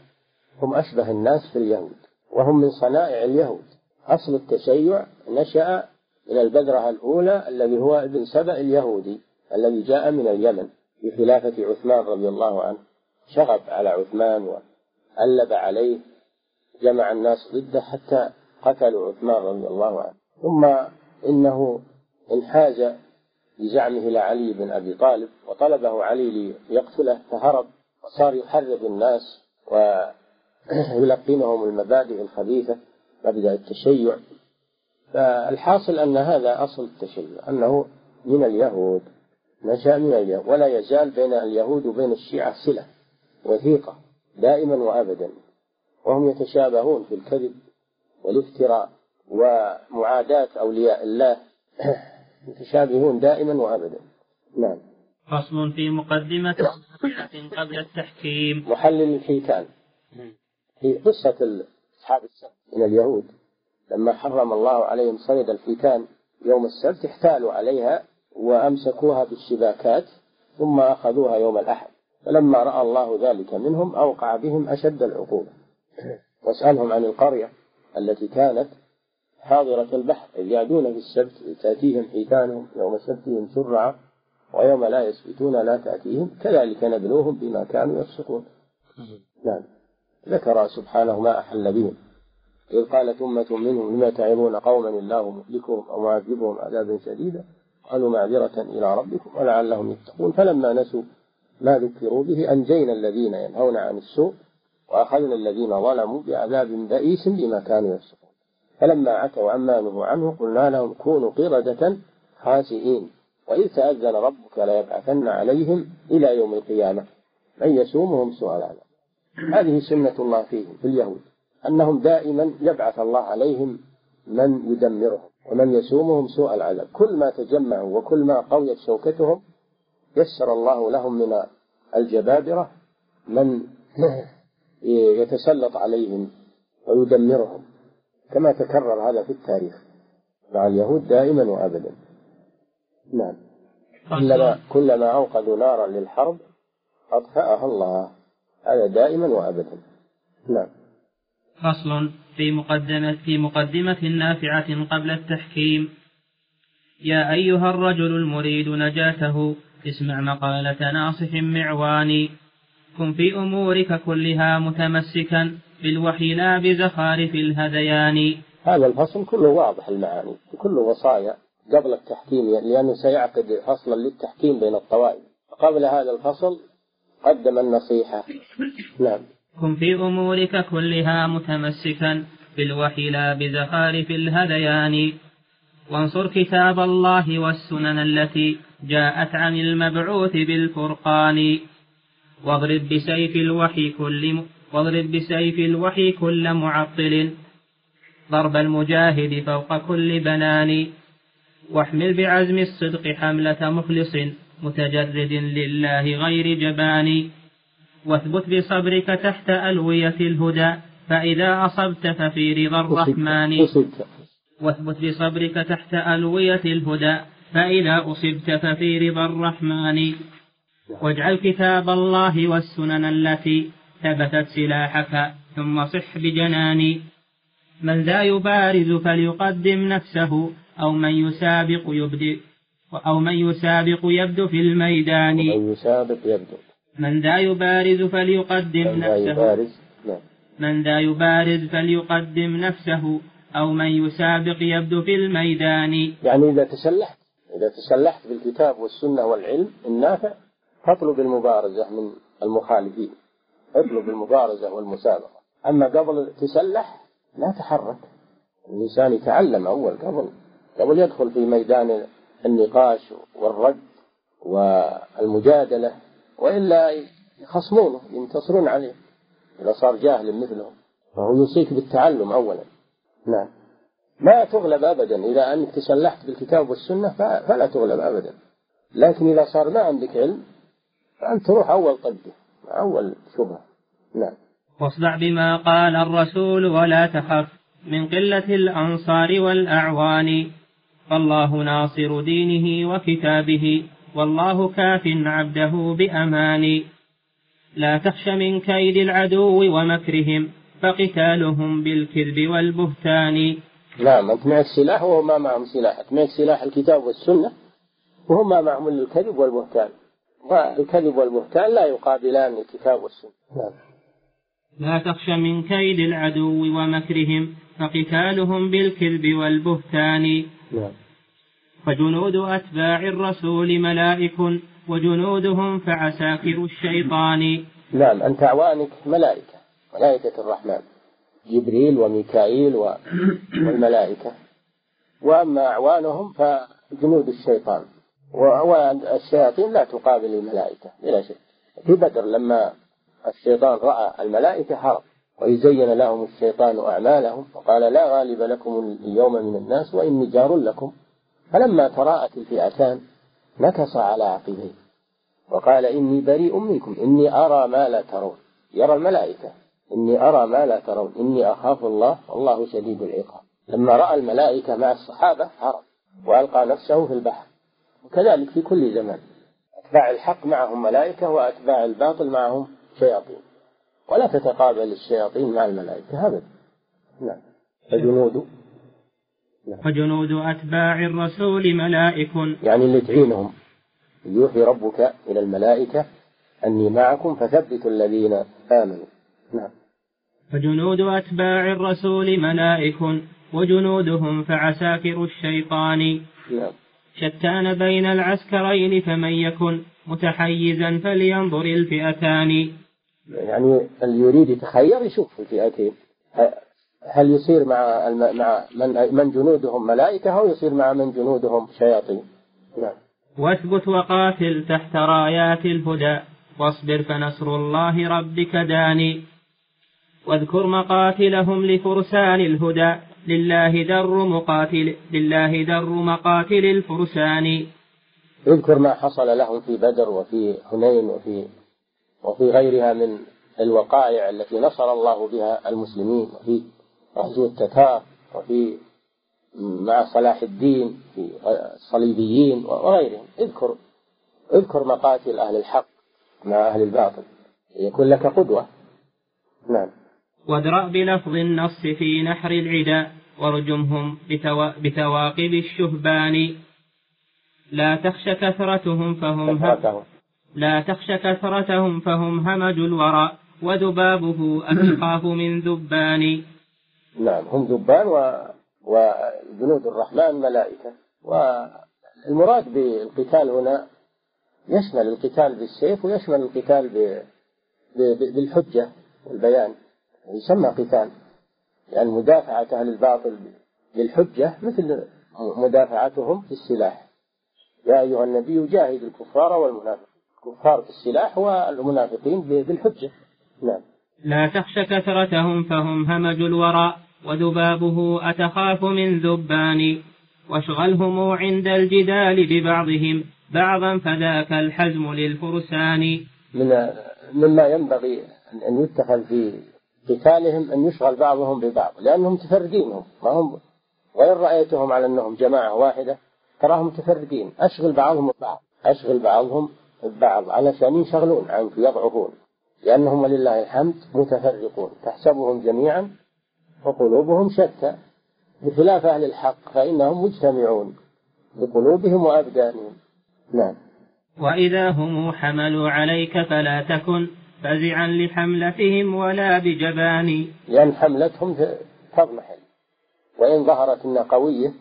Speaker 2: هم أشبه الناس في اليهود وهم من صنائع اليهود. أصل التشيع نشأ من البذرة الأولى الذي هو ابن سبأ اليهودي الذي جاء من اليمن في خلافة عثمان رضي الله عنه. شغب على عثمان وألب عليه. جمع الناس ضده حتى قتلوا عثمان رضي الله عنه. ثم إنه انحاز بزعمه إلى علي بن أبي طالب وطلبه علي ليقتله فهرب وصار يحرض الناس ويلقنهم المبادئ الخبيثة مبدأ التشيع. فالحاصل أن هذا أصل التشيع أنه من اليهود نشأ من اليهود ولا يزال بين اليهود وبين الشيعة صلة وثيقة دائما وأبدا. وهم يتشابهون في الكذب والافتراء ومعاداة أولياء الله [clears throat] متشابهون دائما وأبدا. نعم.
Speaker 1: فصل في مقدمة قبل التحكيم.
Speaker 2: محلل الحيتان. في قصة أصحاب السبت من اليهود لما حرم الله عليهم صيد الحيتان يوم السبت احتالوا عليها وأمسكوها بالشباكات ثم أخذوها يوم الأحد. فلما رأى الله ذلك منهم أوقع بهم أشد العقوبة. واسألهم عن القرية التي كانت حاضرة البحر إذ يعدون في السبت تأتيهم حيتانهم يوم سبتهم شرعا ويوم لا يسبتون لا تأتيهم كذلك نبلوهم بما كانوا يفسقون. نعم. ذكر سبحانه ما أحل بهم. إذ قالت أمة منهم لما تعظون قوما الله مهلكهم أو معذبهم عذابا شديدا؟ قالوا معذرة إلى ربكم ولعلهم يتقون. فلما نسوا ما ذكروا به أنجينا الذين ينهون عن السوء وأخذنا الذين ظلموا بعذاب بئيس بما كانوا يفسقون. فلما عتوا عما نهوا عنه قلنا لهم كونوا قردة خاسئين. وإذ تأذن ربك ليبعثن عليهم إلى يوم القيامة من يسومهم سوء العذاب هذه سنة الله فيهم في اليهود أنهم دائما يبعث الله عليهم من يدمرهم ومن يسومهم سوء العذاب. كل ما تجمعوا وكل ما قويت شوكتهم يسر الله لهم من الجبابرة من يتسلط عليهم ويدمرهم كما تكرر هذا في التاريخ. مع اليهود دائما وابدا. نعم. كلما كلما أوقدوا نارا للحرب أطفأها الله. هذا دائما وابدا. نعم.
Speaker 1: فصل في مقدمة في مقدمة نافعة قبل التحكيم. يا أيها الرجل المريد نجاته اسمع مقالة ناصح معواني. كن في أمورك كلها متمسكا بالوحي لا بزخارف الهذيان.
Speaker 2: هذا الفصل كله واضح المعاني كله وصايا قبل التحكيم لأنه سيعقد فصلا للتحكيم بين الطوائف. قبل هذا الفصل قدم النصيحة. نعم.
Speaker 1: كن في أمورك كلها متمسكا بالوحي لا بزخارف الهذيان. وانصر كتاب الله والسنن التي جاءت عن المبعوث بالفرقان. واضرب بسيف الوحي كل واضرب بسيف الوحي كل معطل. ضرب المجاهد فوق كل بنان. واحمل بعزم الصدق حملة مخلص متجرد لله غير جبان. واثبت بصبرك تحت ألوية الهدى فإذا أصبت ففي رضا الرحمن. واثبت بصبرك تحت ألوية الهدى فإذا أصبت ففي رضا الرحمن. واجعل كتاب الله والسنن التي ثبتت سلاحك ثم صح بجناني. من ذا يبارز فليقدم نفسه أو من يسابق يبدئ أو من يسابق يبدو في الميدان.
Speaker 2: من يسابق يبدو.
Speaker 1: من ذا يبارز فليقدم
Speaker 2: من
Speaker 1: نفسه.
Speaker 2: يبارز نعم.
Speaker 1: من ذا يبارز فليقدم نفسه أو من يسابق يبدو في الميدان.
Speaker 2: يعني إذا تسلحت إذا تسلحت بالكتاب والسنة والعلم النافع فاطلب المبارزة من المخالفين. اطلب المبارزة والمسابقة. أما قبل تسلح لا تحرك. الإنسان يتعلم أول قبل. قبل يدخل في ميدان النقاش والرد والمجادلة وإلا يخصمونه ينتصرون عليه إذا صار جاهل مثلهم. فهو يوصيك بالتعلم أولا. نعم. ما تغلب أبدا. إذا أنك تسلحت بالكتاب والسنة فلا تغلب أبدا. لكن إذا صار ما عندك علم فأنت تروح أول قده أول شبهة. نعم.
Speaker 1: واصدع بما قال الرسول ولا تخف من قلة الأنصار والأعوان. فالله ناصر دينه وكتابه والله كاف عبده بأمان. لا تخش من كيد العدو ومكرهم فقتالهم بالكذب والبهتان.
Speaker 2: نعم أنت معك سلاح وهم ما معهم سلاح. معك سلاح الكتاب والسنة وهم ما معهم الكذب والبهتان. والكذب والبهتان لا يقابلان الكتاب والسنة. نعم.
Speaker 1: لا تخش من كيد العدو ومكرهم فقتالهم بالكذب والبهتان.
Speaker 2: نعم.
Speaker 1: فجنود أتباع الرسول ملائك وجنودهم فعساكر الشيطان.
Speaker 2: نعم أنت أعوانك ملائكة ملائكة الرحمن. جبريل وميكائيل [coughs] والملائكة. وأما أعوانهم فجنود الشيطان. والشياطين لا تقابل الملائكة بلا شك. في بدر لما الشيطان رأى الملائكة هرب ويزين لهم الشيطان أعمالهم وقال لا غالب لكم اليوم من الناس وإني جار لكم. فلما تراءت الفئتان نكص على عقبيه وقال إني بريء منكم إني أرى ما لا ترون. يرى الملائكة إني أرى ما لا ترون إني أخاف الله والله شديد العقاب. لما رأى الملائكة مع الصحابة هرب وألقى نفسه في البحر. وكذلك في كل زمان. أتباع الحق معهم ملائكة وأتباع الباطل معهم شياطين. ولا تتقابل الشياطين مع الملائكة أبدا. نعم. فجنود.
Speaker 1: نعم. وجنود أتباع الرسول ملائك.
Speaker 2: يعني اللي تعينهم. يوحي ربك إلى الملائكة. أني معكم فثبتوا الذين آمنوا. نعم.
Speaker 1: فجنود أتباع الرسول ملائك. وجنودهم فعساكر الشيطان.
Speaker 2: نعم.
Speaker 1: شتان بين العسكرين فمن يكن متحيزا فلينظر الفئتان.
Speaker 2: يعني اللي يريد يتخير يشوف الفئتين. هل يصير مع مع من من جنودهم ملائكة أو يصير مع من جنودهم شياطين؟ نعم.
Speaker 1: واثبت وقاتل تحت رايات الهدى واصبر فنصر الله ربك داني. واذكر مقاتلهم لفرسان الهدى. لله در مقاتل لله در مقاتل الفرسان.
Speaker 2: اذكر ما حصل لهم في بدر وفي حنين وفي وفي غيرها من الوقائع التي نصر الله بها المسلمين وفي غزو التتار وفي مع صلاح الدين في الصليبيين وغيرهم. اذكر اذكر مقاتل أهل الحق مع أهل الباطل. يكون لك قدوة. نعم.
Speaker 1: وادرأ بلفظ النص في نحر العدا وارجمهم بتواقب الشهبان. لا تخش كثرتهم فهم كثرتهم. لا تخش كثرتهم فهم همج الورى وذبابه أخاف من ذبان.
Speaker 2: نعم هم ذبان و... وجنود الرحمن ملائكة. والمراد بالقتال هنا يشمل القتال بالسيف ويشمل القتال ب... ب... بالحجة والبيان. يسمى قتال. يعني مدافعة أهل الباطل بالحجة مثل مدافعتهم بالسلاح يا أيها النبي جاهد الكفار والمنافقين. الكفار بالسلاح والمنافقين بالحجة. نعم.
Speaker 1: لا تخش كثرتهم فهم همج الورى وذبابه أتخاف من ذبان. واشغلهم عند الجدال ببعضهم بعضا فذاك الحزم للفرسان.
Speaker 2: من مما ينبغي أن يتخذ في قتالهم أن يشغل بعضهم ببعض لأنهم متفرقين ما هم وإن رأيتهم على أنهم جماعة واحدة تراهم متفرقين أشغل بعضهم ببعض أشغل بعضهم ببعض علشان ينشغلون عنك يضعفون لأنهم ولله الحمد متفرقون تحسبهم جميعا وقلوبهم شتى. بخلاف أهل الحق فإنهم مجتمعون بقلوبهم وأبدانهم. نعم.
Speaker 1: وإذا هم حملوا عليك فلا تكن فزعا لحملتهم ولا بجبان.
Speaker 2: لأن حملتهم تضمحل وإن ظهرت أنها قوية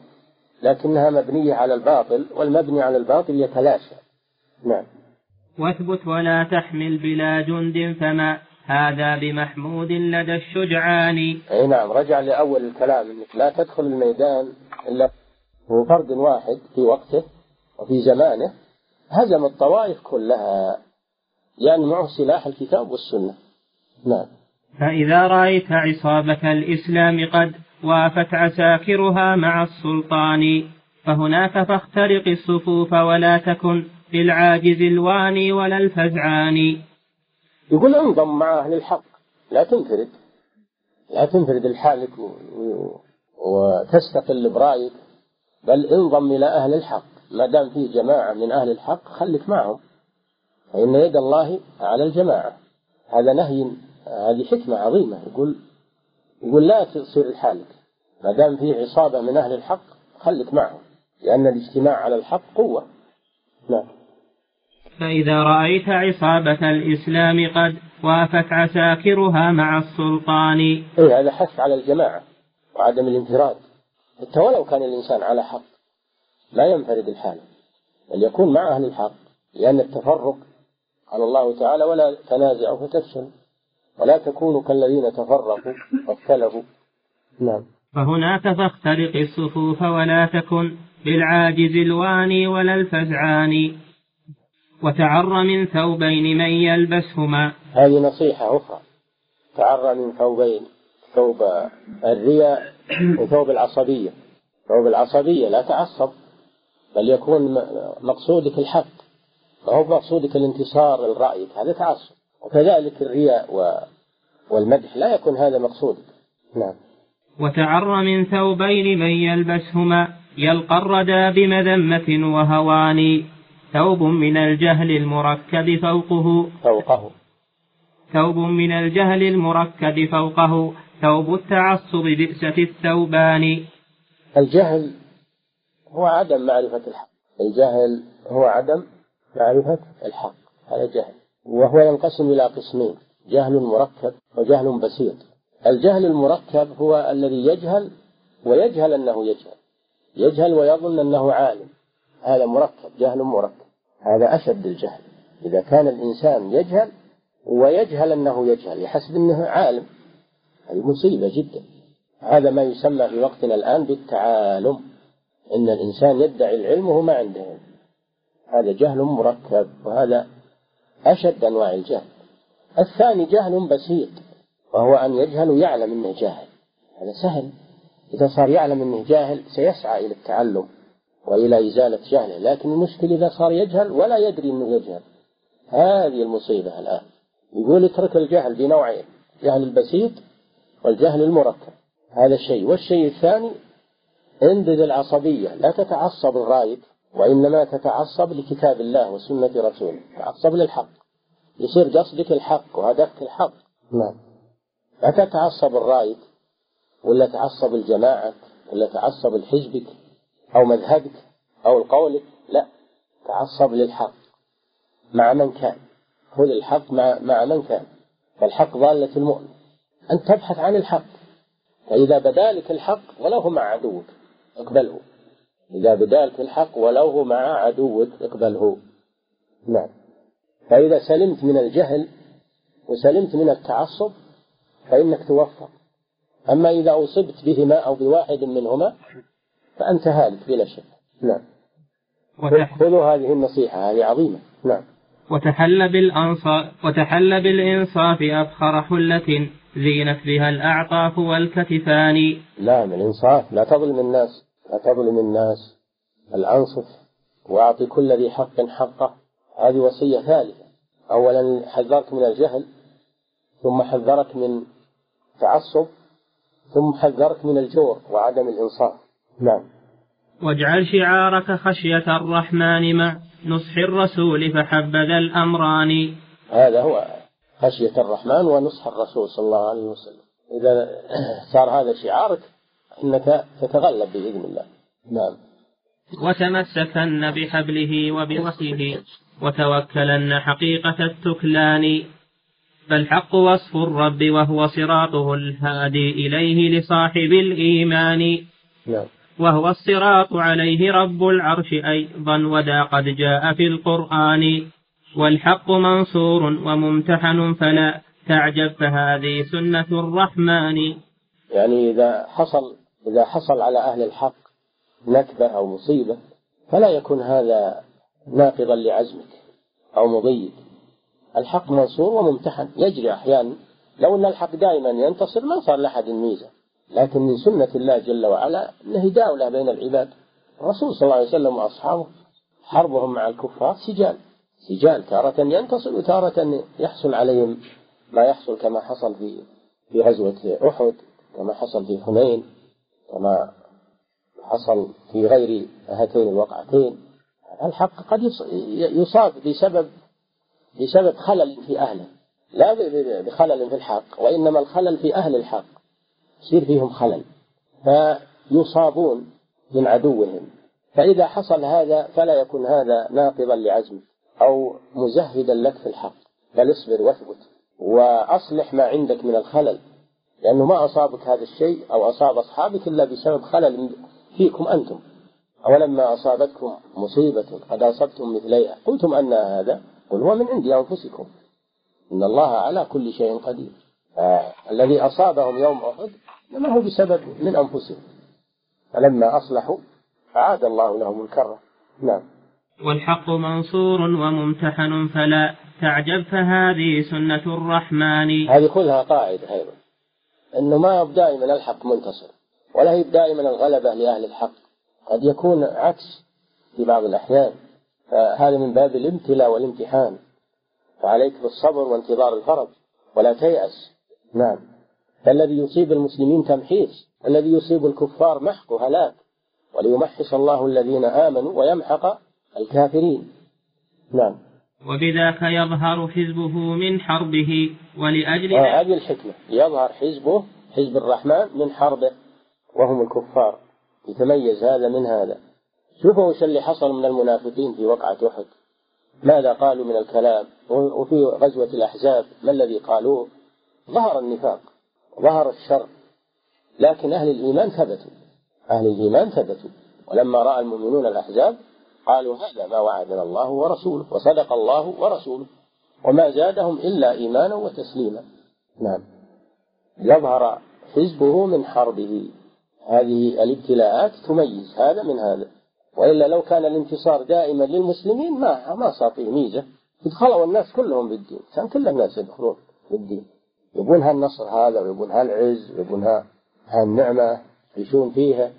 Speaker 2: لكنها مبنية على الباطل والمبني على الباطل يتلاشى. نعم.
Speaker 1: واثبت ولا تحمل بلا جند فما هذا بمحمود لدى الشجعان.
Speaker 2: أي نعم رجع لأول الكلام إنك لا تدخل الميدان إلا هو فرد واحد في وقته وفي زمانه. هزم الطوائف كلها. يعني معه سلاح الكتاب والسنة. نعم.
Speaker 1: فإذا رأيت عصابة الإسلام قد وافت عساكرها مع السلطان فهناك فاخترق الصفوف ولا تكن للعاجز الواني ولا الفزعان.
Speaker 2: يقول انضم مع أهل الحق. لا تنفرد. لا تنفرد لحالك و... و... وتستقل برأيك. بل انضم إلى أهل الحق. ما دام فيه جماعة من أهل الحق خليك معهم. فإن يد الله على الجماعة. هذا نهي هذه حكمة عظيمة. يقول يقول لا تصير لحالك. ما دام فيه عصابة من أهل الحق خليك معهم. لأن الاجتماع على الحق قوة. نعم.
Speaker 1: فإذا رأيت عصابة الإسلام قد وافت عساكرها مع السلطان.
Speaker 2: إيه هذا حث على الجماعة وعدم الانفراد. حتى ولو كان الإنسان على حق لا ينفرد الحال. بل يكون مع أهل الحق لأن التفرق قال الله تعالى ولا تنازعوا فتفشل. ولا تكونوا كالذين تفرقوا واختلفوا. نعم.
Speaker 1: فهناك فاخترق الصفوف ولا تكن بالعاجز الواني ولا الفزعان. وتعر من ثوبين من يلبسهما.
Speaker 2: هذه نصيحة أخرى. تعر من ثوبين ثوب الرياء وثوب العصبية. ثوب العصبية لا تعصب بل يكون مقصودك الحق. هو مقصودك الانتصار لرأيك هذا تعصب. وكذلك الرياء والمدح لا يكون هذا مقصودك نعم.
Speaker 1: وتعر من ثوبين من يلبسهما يلقى الردى بمذمة وهوان. ثوب من الجهل المركب فوقه.
Speaker 2: فوقه.
Speaker 1: ثوب من الجهل المركب فوقه. ثوب التعصب بئسة الثوبان.
Speaker 2: الجهل هو عدم معرفة الحق. الجهل هو عدم معرفة الحق هذا جهل. وهو ينقسم إلى قسمين جهل مركب وجهل بسيط. الجهل المركب هو الذي يجهل ويجهل أنه يجهل. يجهل ويظن أنه عالم. هذا مركب جهل مركب. هذا أشد الجهل. إذا كان الإنسان يجهل ويجهل أنه يجهل يحسب أنه عالم. هذه مصيبة جدا. هذا ما يسمى في وقتنا الآن بالتعالم. إن الإنسان يدعي العلم وهو ما عنده علم. هذا جهل مركب وهذا أشد أنواع الجهل. الثاني جهل بسيط وهو أن يجهل ويعلم أنه جاهل. هذا سهل. إذا صار يعلم أنه جاهل سيسعى إلى التعلم وإلى إزالة جهله. لكن المشكلة إذا صار يجهل ولا يدري أنه يجهل. هذه المصيبة الآن. يقول اترك الجهل بنوعين الجهل البسيط والجهل المركب. هذا شيء والشيء الثاني انبذ العصبية. لا تتعصب الرايد. وإنما تتعصب لكتاب الله وسنة رسوله. تعصب للحق. يصير قصدك الحق وهدفك الحق. نعم. لا تتعصب الرايد ولا تعصب الجماعة ولا تعصب لحزبك أو مذهبك أو لقولك لا. تعصب للحق. مع من كان. خذ الحق مع, مع من كان. فالحق ضالة المؤمن. أن تبحث عن الحق. فإذا بدالك الحق ولو مع عدوك. اقبله. إذا بدالك الحق ولو هو مع عدوك اقبله. نعم. فإذا سلمت من الجهل وسلمت من التعصب فإنك توفق. أما إذا أصبت بهما أو بواحد منهما فأنت هالك بلا شك. نعم. خذوا هذه النصيحة هذه عظيمة. نعم.
Speaker 1: وتحل بالأنصاف وتحل بالإنصاف أفخر حلة زينت بها الأعطاف والكتفان.
Speaker 2: لا من الإنصاف لا تظلم الناس. لا تظلم الناس. الأنصف وأعطي كل ذي حق حقه. هذه وصية ثالثة. أولا حذرك من الجهل ثم حذرك من تعصب ثم حذرك من الجور وعدم الإنصاف. نعم.
Speaker 1: واجعل شعارك خشية الرحمن مع نصح الرسول فحبذا الأمران.
Speaker 2: هذا هو خشية الرحمن ونصح الرسول صلى الله عليه وسلم. إذا صار هذا شعارك إنك تتغلب بإذن الله. نعم.
Speaker 1: وتمسكن بحبله وبوصيه وتوكلن حقيقة التكلان. فالحق وصف الرب وهو صراطه الهادي إليه لصاحب الإيمان.
Speaker 2: نعم.
Speaker 1: وهو الصراط عليه رب العرش أيضا ودا قد جاء في القرآن. والحق منصور وممتحن فلا تعجب فهذه سنة الرحمن.
Speaker 2: يعني إذا حصل إذا حصل على أهل الحق نكبة أو مصيبة فلا يكون هذا ناقضا لعزمك أو مضيق. الحق منصور وممتحن يجري أحيانا. لو أن الحق دائما ينتصر ما صار لأحد ميزة. لكن من سنة الله جل وعلا أنه داولة بين العباد. الرسول صلى الله عليه وسلم وأصحابه حربهم مع الكفار سجال. سجال تارة ينتصر وتارة يحصل عليهم ما يحصل كما حصل في في غزوة أحد كما حصل في حنين. كما حصل في غير هاتين الوقعتين الحق قد يصاب بسبب بسبب خلل في أهله. لا بخلل في الحق وإنما الخلل في أهل الحق. يصير فيهم خلل فيصابون من عدوهم. فإذا حصل هذا فلا يكون هذا ناقضا لعزمك أو مزهدا لك في الحق. بل اصبر واثبت وأصلح ما عندك من الخلل. لأنه ما أصابك هذا الشيء أو أصاب أصحابك إلا بسبب خلل فيكم أنتم. أولما أصابتكم مصيبة قد أصبتم مثليها. قلتم أن هذا قل هو من عند أنفسكم. إن الله على كل شيء قدير. الذي أصابهم يوم أحد إنما هو بسبب من أنفسهم. فلما أصلحوا أعاد الله لهم الكرة. نعم.
Speaker 1: والحق منصور وممتحن فلا تعجب فهذه سنة الرحمن.
Speaker 2: هذه خذها قاعدة أيضا. أنه ما دائما الحق منتصر ولا هي دائما الغلبة لأهل الحق. قد يكون عكس في بعض الأحيان. فهذا من باب الامتلاء والامتحان. فعليك بالصبر وانتظار الفرج ولا تيأس. نعم. فالذي يصيب المسلمين تمحيص والذي يصيب الكفار محق وهلاك. وليمحص الله الذين آمنوا ويمحق الكافرين. نعم.
Speaker 1: وبذاك يظهر حزبه من حربه ولأجل
Speaker 2: آه هذه الحكمة. يظهر حزبه حزب الرحمن من حربه وهم الكفار. يتميز هذا من هذا. شوفوا وش اللي حصل من المنافقين في وقعة أحد. ماذا قالوا من الكلام؟ وفي غزوة الأحزاب ما الذي قالوه؟ ظهر النفاق ظهر الشر. لكن أهل الإيمان ثبتوا. أهل الإيمان ثبتوا. ولما رأى المؤمنون الأحزاب قالوا هذا ما وعدنا الله ورسوله وصدق الله ورسوله وما زادهم إلا إيمانا وتسليما. نعم. يظهر حزبه من حربه. هذه الابتلاءات تميز هذا من هذا. وإلا لو كان الانتصار دائما للمسلمين ما ما صار فيه ميزة دخلوا الناس كلهم بالدين كان كل الناس يدخلون بالدين. يبون هالنصر هذا ويبون هالعز ويبون هالنعمة يعيشون فيها.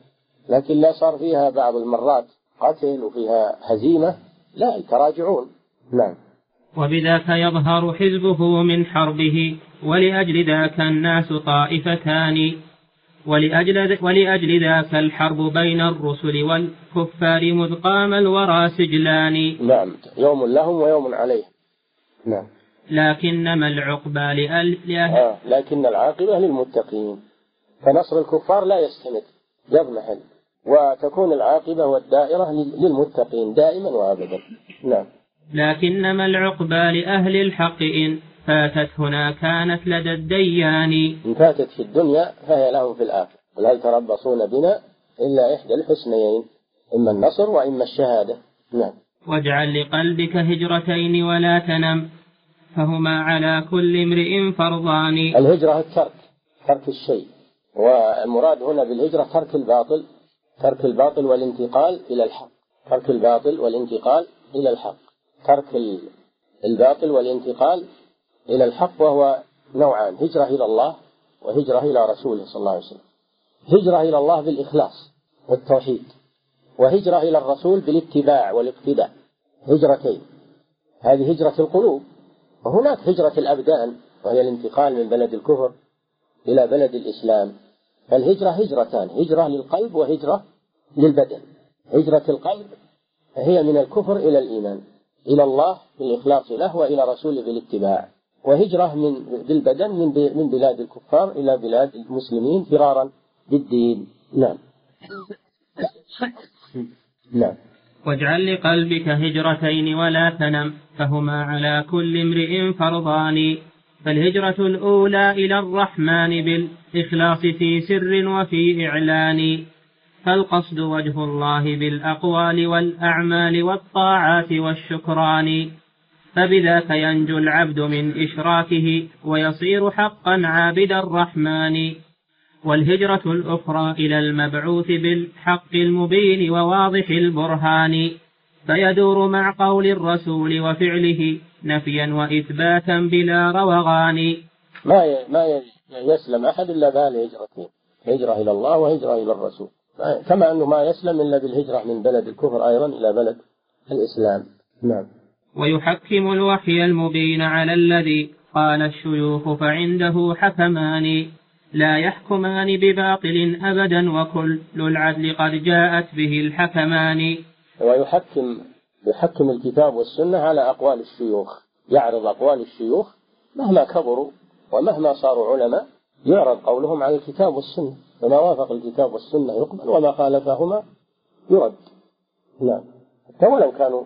Speaker 2: لكن لا صار فيها بعض المرات قتل وفيها هزيمة؟ لا يتراجعون نعم.
Speaker 1: وبذاك يظهر حزبه من حربه ولأجل ذاك الناس طائفتان. ولأجل, ولأجل ذاك الحرب بين الرسل والكفار مذ قام الورى سجلان.
Speaker 2: نعم. يوم لهم ويوم عليهم. نعم.
Speaker 1: لكنما العقبى لأهل,
Speaker 2: آه لكن العاقبة للمتقين. فنصر الكفار لا يستمر. يضمحل. وتكون العاقبة والدائرة للمتقين دائما وأبدا. نعم.
Speaker 1: لكنما العقبى لأهل الحق إن فاتت هنا كانت لدى الديان.
Speaker 2: إن فاتت في الدنيا فهي لهم في الآخرة. قل هل تربصون بنا إلا إحدى الحسنيين؟ إما النصر وإما الشهادة. نعم.
Speaker 1: واجعل لقلبك هجرتين ولا تنم فهما على كل امرئ فرضان.
Speaker 2: الهجرة الترك ترك الشيء. والمراد هنا بالهجرة ترك الباطل. ترك الباطل والانتقال إلى الحق. ترك الباطل والانتقال إلى الحق. ترك الباطل والانتقال إلى الحق وهو نوعان هجرة إلى الله وهجرة إلى رسوله صلى الله عليه وسلم. هجرة إلى الله بالإخلاص والتوحيد وهجرة إلى الرسول بالاتباع والاقتداء. هجرتين. هذه هجرة القلوب وهناك هجرة الأبدان وهي الانتقال من بلد الكفر إلى بلد الإسلام. فالهجرة هجرتان هجرة للقلب وهجرة للبدن. هجرة القلب هي من الكفر إلى الإيمان إلى الله بالإخلاص له وإلى رسوله بالاتباع. وهجرة من بالبدن من من بلاد الكفار إلى بلاد المسلمين فرارا بالدين. نعم. نعم.
Speaker 1: واجعل لقلبك هجرتين ولا تنم فهما على كل امرئ فرضان. فالهجرة الأولى إلى الرحمن بالإخلاص في سر وفي إعلان فالقصد وجه الله بالأقوال والأعمال والطاعات والشكران. فبذاك ينجو العبد من إشراكه ويصير حقا عابد الرحمن. والهجرة الأخرى إلى المبعوث بالحق المبين وواضح البرهان. فيدور مع قول الرسول وفعله نفيا وإثباتا بلا روغان.
Speaker 2: ما ما يسلم أحد إلا بهالهجرتين هجرة إلى الله وهجرة إلى الرسول. كما أنه ما يسلم إلا بالهجرة من بلد الكفر أيضا إلى بلد الإسلام. نعم.
Speaker 1: ويحكم الوحي المبين على الذي قال الشيوخ فعنده حكمان. لا يحكمان بباطل أبدا وكل العدل قد جاءت به الحكمان.
Speaker 2: ويحكم يحكم الكتاب والسنة على أقوال الشيوخ يعرض أقوال الشيوخ مهما كبروا ومهما صاروا علماء يعرض قولهم على الكتاب والسنة. فما وافق الكتاب والسنة يقبل وما خالفهما يرد. نعم. حتى ولو كانوا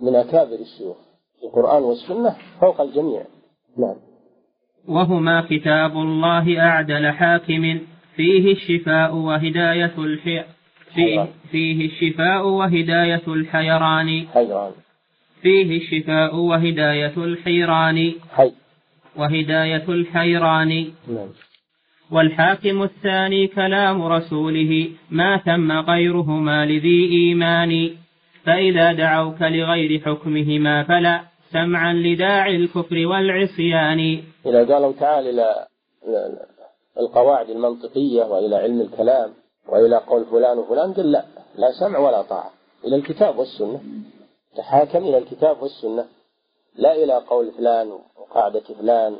Speaker 2: من أكابر الشيوخ القرآن والسنة فوق الجميع. نعم.
Speaker 1: وهما كتاب الله أعدل حاكم فيه الشفاء وهداية الحي فيه, فيه الشفاء وهداية الحيران.
Speaker 2: حيران.
Speaker 1: فيه الشفاء وهداية الحيران.
Speaker 2: حي.
Speaker 1: وهداية الحيران.
Speaker 2: نعم.
Speaker 1: والحاكم الثاني كلام رسوله ما ثم غيرهما لذي إيمان. فإذا دعوك لغير حكمهما فلا سمعا لداعي الكفر والعصيان.
Speaker 2: إذا قالوا تعال إلى القواعد المنطقية وإلى علم الكلام وإلى قول فلان وفلان قل لا لا سمع ولا طاعة. إلى الكتاب والسنة. تحاكم إلى الكتاب والسنة. لا إلى قول فلان وقاعدة فلان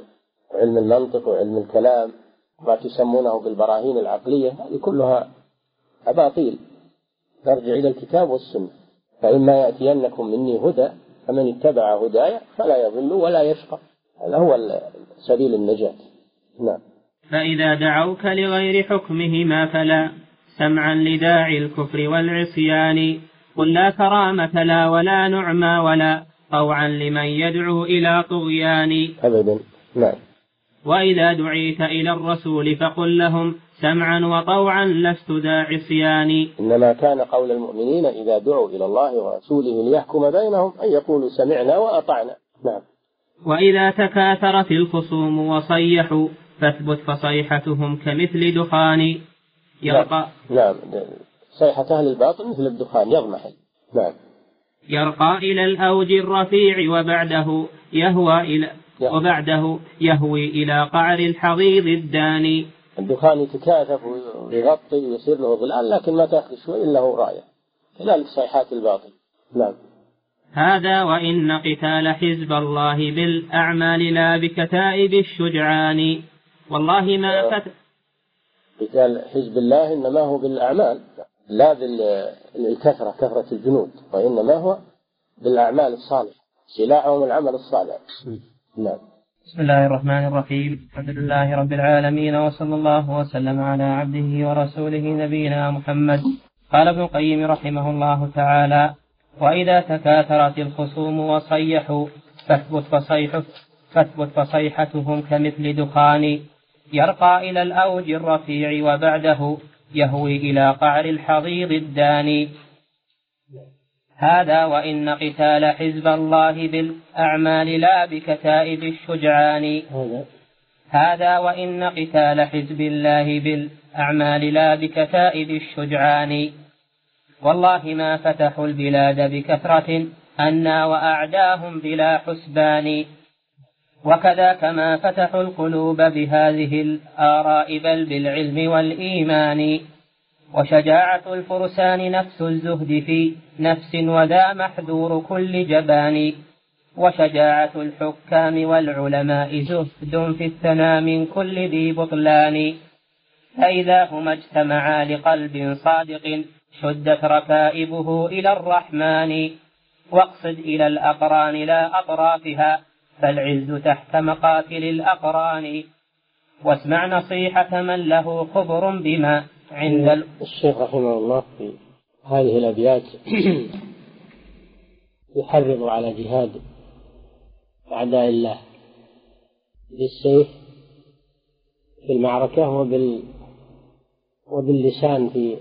Speaker 2: وعلم المنطق وعلم الكلام ما تسمونه بالبراهين العقلية. هذه كلها أباطيل. نرجع إلى الكتاب والسنة. فإما يأتينكم مني هدى فمن اتبع هداي فلا يضل ولا يشقى. هذا هو سبيل النجاة. نعم.
Speaker 1: فإذا دعوك لغير حكمهما فلا. سمعا لداعي الكفر والعصيان. قل لا كرامة لا ولا نعمى ولا طوعا لمن يدعو إلى طغيان.
Speaker 2: أبدا. نعم.
Speaker 1: وإذا دعيت إلى الرسول فقل لهم سمعا وطوعا لست ذا عصيان.
Speaker 2: إنما كان قول المؤمنين إذا دعوا إلى الله ورسوله ليحكم بينهم أن يقولوا سمعنا وأطعنا. نعم.
Speaker 1: وإذا تكاثرت الخصوم وصيحوا فاثبت فصيحتهم كمثل دخان. يرقى
Speaker 2: نعم. صيحة أهل الباطل مثل الدخان يضمحل نعم.
Speaker 1: يرقى إلى الأوج الرفيع وبعده يهوى إلى وبعده يهوي إلى قعر الحضيض الداني.
Speaker 2: الدخان يتكاثف ويغطي ويصير له ظلال لكن ما تأخذ شوي إلا هو راية كذلك صيحات الباطل نعم.
Speaker 1: هذا وإن قتال حزب الله بالأعمال لا بكتائب الشجعان. والله ما آه. فت
Speaker 2: قتال حزب الله إنما هو بالأعمال لا بالكثرة كثرة الجنود وإنما هو بالأعمال الصالحة سلاحهم العمل الصالح. نعم.
Speaker 1: بسم الله الرحمن الرحيم. الحمد لله رب العالمين وصلى الله وسلم على عبده ورسوله نبينا محمد. قال ابن القيم رحمه الله تعالى وإذا تكاثرت الخصوم وصيحوا فاثبت فصيح فاثبت فصيحتهم كمثل دخان يرقى إلى الأوج الرفيع وبعده يهوي إلى قعر الحضيض الداني. هذا وإن قتال حزب الله بالأعمال لا بكتائب الشجعان. هذا. وإن قتال حزب الله بالأعمال لا بكتائب الشجعان. والله ما فتحوا البلاد بكثرة أنا وأعداهم بلا حسبان. وكذا كما فتحوا القلوب بهذه الآراء بل بالعلم والإيمان. وشجاعة الفرسان نفس الزهد في نفس وذا محذور كل جبان. وشجاعة الحكام والعلماء زهد في الثنى من كل ذي بطلان. فإذا هما اجتمعا لقلب صادق شدت ركائبه إلى الرحمن. واقصد إلى الأقران لا أطرافها فالعز تحت مقاتل الأقران واسمع نصيحة من له خبر بما عند
Speaker 2: الشيخ رحمه الله في هذه الأبيات [clears throat] يحرض على جهاد أعداء الله بالسيف في المعركة وبال. وباللسان في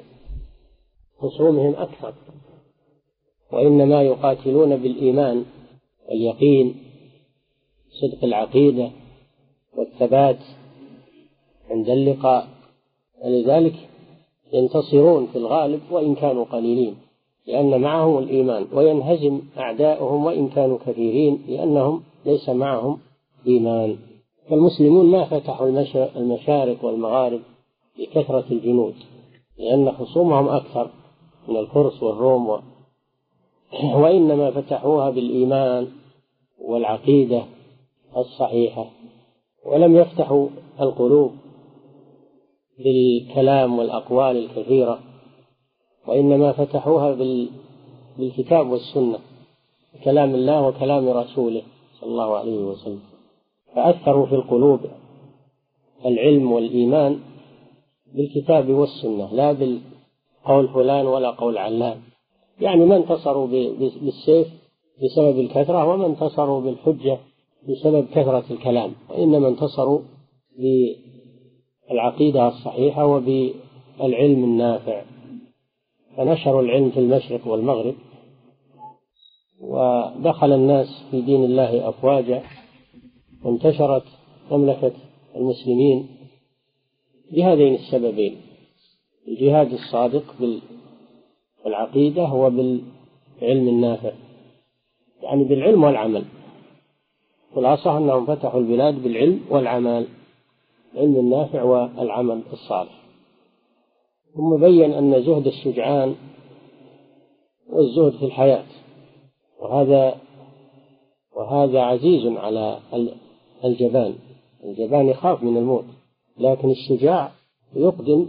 Speaker 2: خصومهم أكثر وإنما يقاتلون بالإيمان واليقين صدق العقيدة والثبات عند اللقاء. ولذلك ينتصرون في الغالب وإن كانوا قليلين لأن معهم الإيمان وينهزم أعداؤهم وإن كانوا كثيرين لأنهم ليس معهم إيمان. فالمسلمون ما فتحوا المشارق والمغارب بكثرة الجنود لأن خصومهم أكثر من الفرس والروم و... وإنما فتحوها بالإيمان والعقيدة الصحيحة ولم يفتحوا القلوب بالكلام والأقوال الكثيرة وإنما فتحوها بال... بالكتاب والسنة كلام الله وكلام رسوله صلى الله عليه وسلم. فأثروا في القلوب العلم والإيمان بالكتاب والسنة لا بالقول فلان ولا قول علان. يعني ما انتصروا بالسيف بسبب الكثرة وما انتصروا بالحجة بسبب كثرة الكلام وإنما انتصروا بالعقيدة الصحيحة وبالعلم النافع. فنشروا العلم في المشرق والمغرب ودخل الناس في دين الله أفواجا وانتشرت مملكة المسلمين بهذين السببين الجهاد الصادق بالعقيدة وبالعلم النافع. يعني بالعلم والعمل. خلاصة أنهم فتحوا البلاد بالعلم والعمل العلم النافع والعمل الصالح. ثم بين أن زهد الشجعان والزهد في الحياة. وهذا وهذا عزيز على الجبان. الجبان يخاف من الموت لكن الشجاع يقدم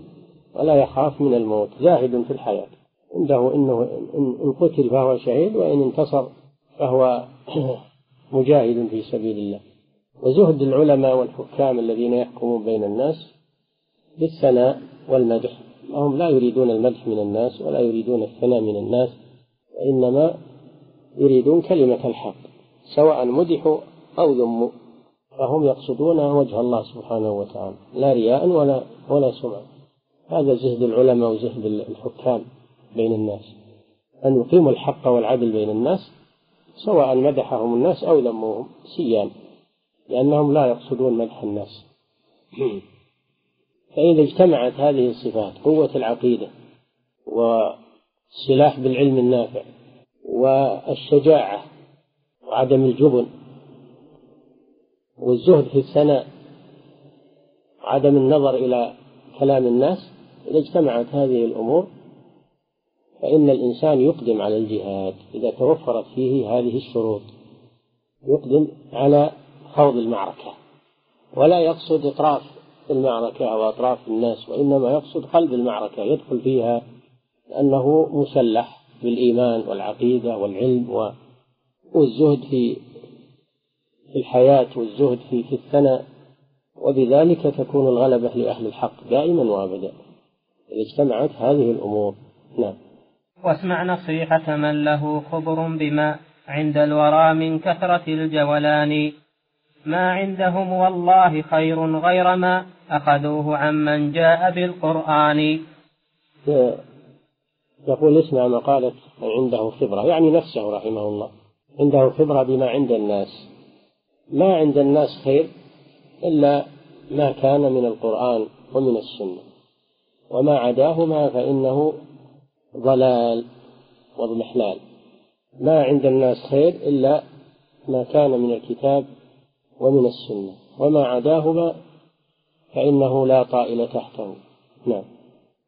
Speaker 2: ولا يخاف من الموت زاهد في الحياة. عنده إنه إن قتل فهو شهيد وإن انتصر فهو [clears throat] مجاهد في سبيل الله. وزهد العلماء والحكام الذين يحكمون بين الناس بالثناء والمدح. هم لا يريدون المدح من الناس ولا يريدون الثناء من الناس وإنما يريدون كلمة الحق سواء مدحوا أو ذموا. فهم يقصدون وجه الله سبحانه وتعالى لا رياء ولا ولا سمعة هذا زهد العلماء وزهد الحكام بين الناس. أن يقيموا الحق والعدل بين الناس سواء مدحهم الناس أو ذموهم سيان لأنهم لا يقصدون مدح الناس. [clears throat] فإذا اجتمعت هذه الصفات قوة العقيدة والسلاح بالعلم النافع والشجاعة وعدم الجبن والزهد في الثناء وعدم النظر إلى كلام الناس إذا اجتمعت هذه الأمور فإن الإنسان يقدم على الجهاد إذا توفرت فيه هذه الشروط. يقدم على خوض المعركة. ولا يقصد إطراف المعركة أو أطراف الناس وإنما يقصد قلب المعركة يدخل فيها أنه مسلح بالإيمان والعقيدة والعلم والزهد في الحياة والزهد في في الثناء. وبذلك تكون الغلبة لأهل الحق دائما وأبدا. إذا اجتمعت هذه الأمور نعم.
Speaker 1: واسمع نصيحة من له خبر بما عند الورى من كثرة الجولان. ما عندهم والله خير غير ما أخذوه عمن جاء بالقرآن.
Speaker 2: يقول اسمع مقالة عنده خبرة يعني نفسه رحمه الله عنده خبرة بما عند الناس. ما عند الناس خير إلا ما كان من القرآن ومن السنة. وما عداهما فإنه ضلال واضمحلال ما عند الناس خير إلا ما كان من الكتاب ومن السنة. وما عداهما فإنه لا طائل تحته. نعم.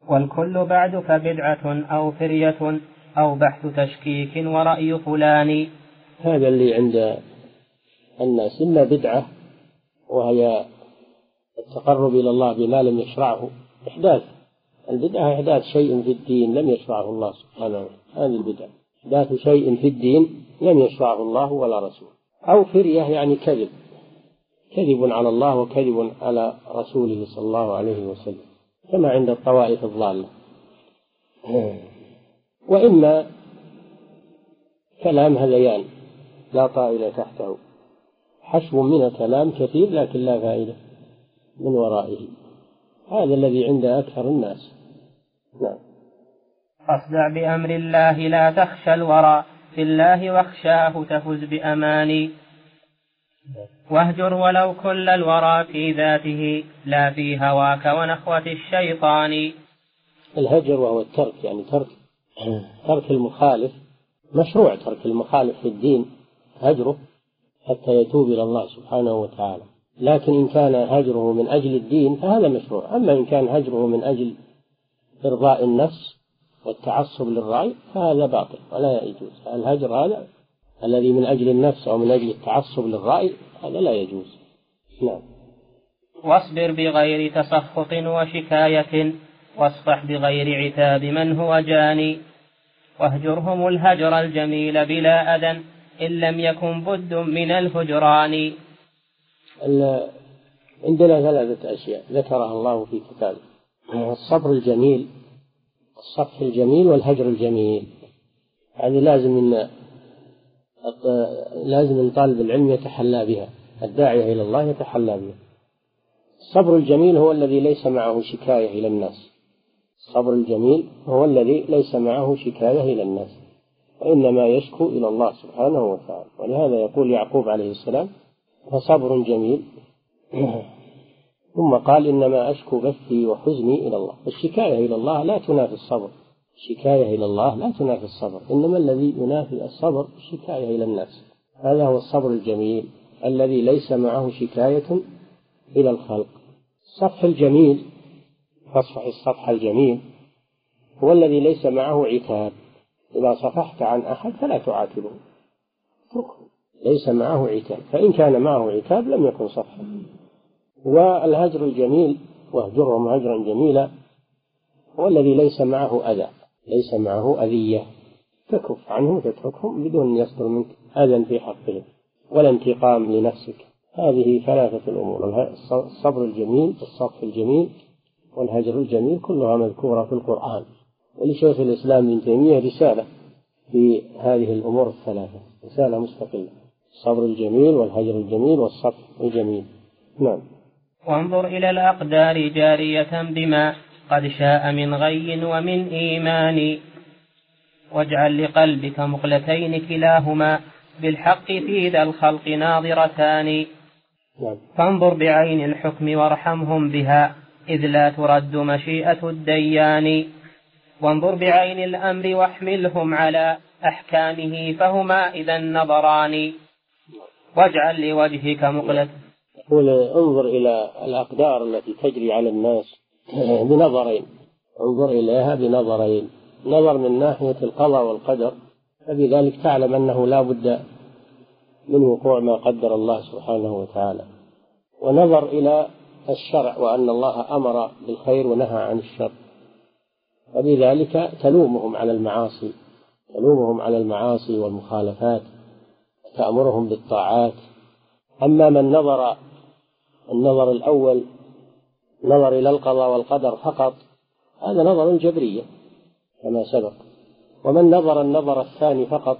Speaker 1: والكل بعد فبدعة أو فرية أو بحث تشكيك ورأي فلان.
Speaker 2: هذا اللي عند الناس. إما بدعة وهي التقرب إلى الله بما لم يشرعه. إحداث. البدعة إحداث شيء في الدين لم يشرعه الله سبحانه وتعالى. هذه البدعة إحداث شيء في الدين لم يشرعه الله ولا رسوله. أو فرية يعني كذب. كذب على الله وكذب على رسوله صلى الله عليه وسلم. كما عند الطوائف الضالة. وإما كلام هذيان لا طائل تحته. حشو من الكلام كثير لكن لا فائدة من ورائه. هذا الذي عند أكثر الناس.
Speaker 1: فاصدع بأمر الله لا تخشى الورى. في الله واخشاه تفز بأماني. واهجر ولو كل الورى في ذاته. لا في هواك ونخوة الشيطان.
Speaker 2: الهجر وهو الترك يعني ترك ترك المخالف مشروع ترك المخالف في الدين هجره حتى يتوب إلى الله سبحانه وتعالى. لكن إن كان هجره من أجل الدين فهذا مشروع. أما إن كان هجره من أجل إرضاء النفس والتعصب للرأي فهذا باطل ولا يجوز. الهجر هذا الذي من أجل النفس أو من أجل التعصب للرأي هذا لا يجوز. نعم.
Speaker 1: واصبر بغير تسخط وشكاية واصفح بغير عتاب من هو جاني. واهجرهم الهجر الجميل بلا أذى إن لم يكن بد من الهجران.
Speaker 2: عندنا ثلاثة أشياء ذكرها الله في كتابه. الصبر الجميل الصفح الجميل والهجر الجميل. هذه لازم إن لازم أن طالب العلم يتحلى بها الداعية إلى الله يتحلى بها. الصبر الجميل هو الذي ليس معه شكاية إلى الناس. الصبر الجميل هو الذي ليس معه شكاية إلى الناس. وإنما يشكو إلى الله سبحانه وتعالى. ولهذا يقول يعقوب عليه السلام فصبر جميل. [clears throat] ثم قال إنما أشكو بثي وحزني إلى الله. الشكاية إلى الله لا تنافي الصبر. الشكاية إلى الله لا تنافي الصبر. إنما الذي ينافي الصبر الشكاية إلى الناس. هذا هو الصبر الجميل الذي ليس معه شكاية إلى الخلق. الصفح الجميل فاصفح الصفح الجميل هو الذي ليس معه عتاب. إذا صفحت عن أحد فلا تعاتبه. اتركه. ليس معه عتاب. فإن كان معه عتاب لم يكن صفحا. والهجر الجميل واهجرهم هجرا جميلا هو الذي ليس معه أذى ليس معه أذية تكف عنهم تتركهم بدون أن يصدر منك أذى في حقهم ولا انتقام لنفسك. هذه ثلاثة الأمور الصبر الجميل الصف الجميل والهجر الجميل كلها مذكورة في القرآن. ولشيخ الإسلام ابن تيمية رسالة في هذه الأمور الثلاثة رسالة مستقلة الصبر الجميل والهجر الجميل والصف الجميل. نعم.
Speaker 1: وانظر إلى الأقدار جارية بما قد شاء من غي ومن إيمان. واجعل لقلبك مقلتين كلاهما بالحق في ذا الخلق ناظرتان. فانظر بعين الحكم وارحمهم بها إذ لا ترد مشيئة الديان. وانظر بعين الأمر واحملهم على أحكامه فهما إذا نظران. واجعل لوجهك مقلة
Speaker 2: يقول انظر إلى الأقدار التي تجري على الناس [clears throat] بنظرين. انظر إليها بنظرين. نظر من ناحية القضاء والقدر. فبذلك تعلم أنه لا بد من وقوع ما قدر الله سبحانه وتعالى. ونظر إلى الشرع وأن الله أمر بالخير ونهى عن الشر. وبذلك تلومهم على المعاصي. تلومهم على المعاصي والمخالفات. تأمرهم بالطاعات. أما من نظر النظر الأول نظر إلى القضاء والقدر فقط هذا نظر جبرية كما سبق. ومن نظر النظر الثاني فقط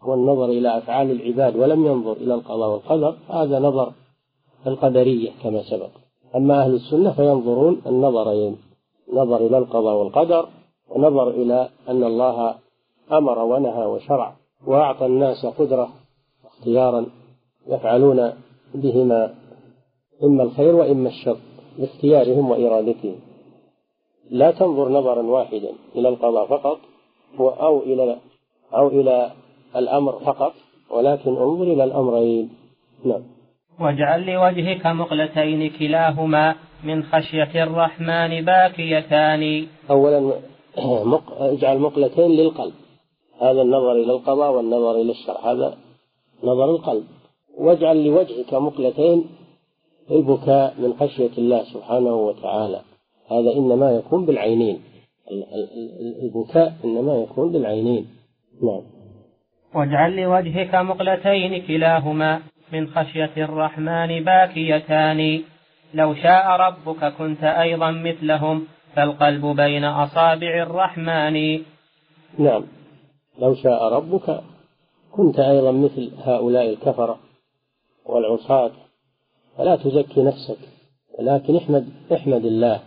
Speaker 2: هو النظر إلى أفعال العباد ولم ينظر إلى القضاء والقدر هذا نظر القدرية كما سبق. أما أهل السنة فينظرون النظرين نظر إلى القضاء والقدر ونظر إلى أن الله أمر ونهى وشرع وأعطى الناس قدرة اختيارا يفعلون بهما إما الخير وإما الشر باختيارهم وإرادتهم. لا تنظر نظرا واحدا إلى القضاء فقط أو إلى أو إلى الأمر فقط ولكن انظر إلى الأمرين. نعم.
Speaker 1: واجعل لوجهك مقلتين كلاهما من خشية الرحمن باكيتان.
Speaker 2: أولا اجعل مقلتين للقلب. هذا النظر إلى القضاء والنظر إلى الشرع هذا نظر القلب. واجعل لوجهك مقلتين البكاء من خشية الله سبحانه وتعالى. هذا إنما يكون بالعينين. البكاء إنما يكون بالعينين. نعم.
Speaker 1: واجعل لوجهك مقلتين كلاهما من خشية الرحمن باكيتان. لو شاء ربك كنت أيضا مثلهم فالقلب بين أصابع الرحمن.
Speaker 2: نعم. لو شاء ربك كنت أيضا مثل هؤلاء الكفرة والعصاة فلا تزكي نفسك ولكن احمد احمد الله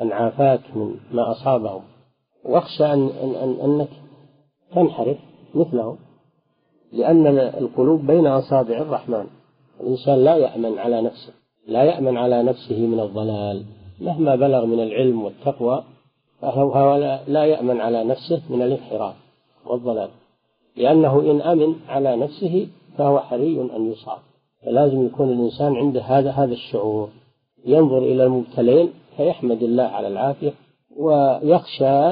Speaker 2: أن عافاك من ما أصابهم. واخشى أن, أن, أن أنك تنحرف مثلهم لأن القلوب بين أصابع الرحمن. الإنسان لا يأمن على نفسه لا يأمن على نفسه من الضلال. مهما بلغ من العلم والتقوى فهو لا يأمن على نفسه من الانحراف والضلال. لأنه إن أمن على نفسه فهو حري أن يصاب. فلازم يكون الإنسان عنده هذا هذا الشعور. ينظر إلى المبتلين فيحمد الله على العافية ويخشى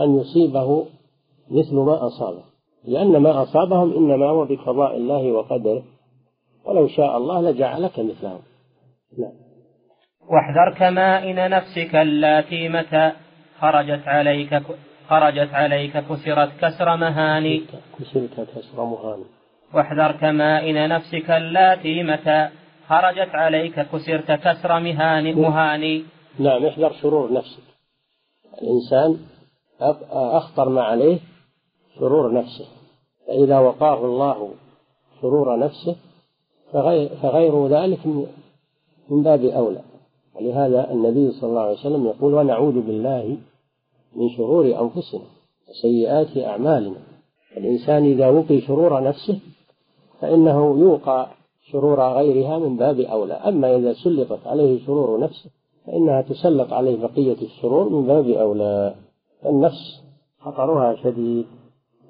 Speaker 2: أن يصيبه مثل ما أصابه. لأن ما أصابهم إنما هو بقضاء الله وقدره. ولو شاء الله لجعلك مثلهم. نعم.
Speaker 1: واحذر كمائن نفسك اللاتي متى خرجت عليك خرجت عليك كسرت كسر مهاني.
Speaker 2: كسرت كسر مهاني.
Speaker 1: واحذر كمائن نفسك اللاتي متى. خرجت عليك كسرت كسر مهان مهاني.
Speaker 2: نعم احذر شرور نفسك. الإنسان أخطر ما عليه شرور نفسه. فإذا وقاه الله شرور نفسه فغير, فغير ذلك من باب أولى. ولهذا النبي صلى الله عليه وسلم يقول ونعوذ بالله من شرور أنفسنا وسيئات أعمالنا. الإنسان إذا وقي شرور نفسه فإنه يوقى شرور غيرها من باب أولى. أما إذا سلطت عليه شرور نفسه فإنها تسلط عليه بقية الشرور من باب أولى. النفس خطرها شديد.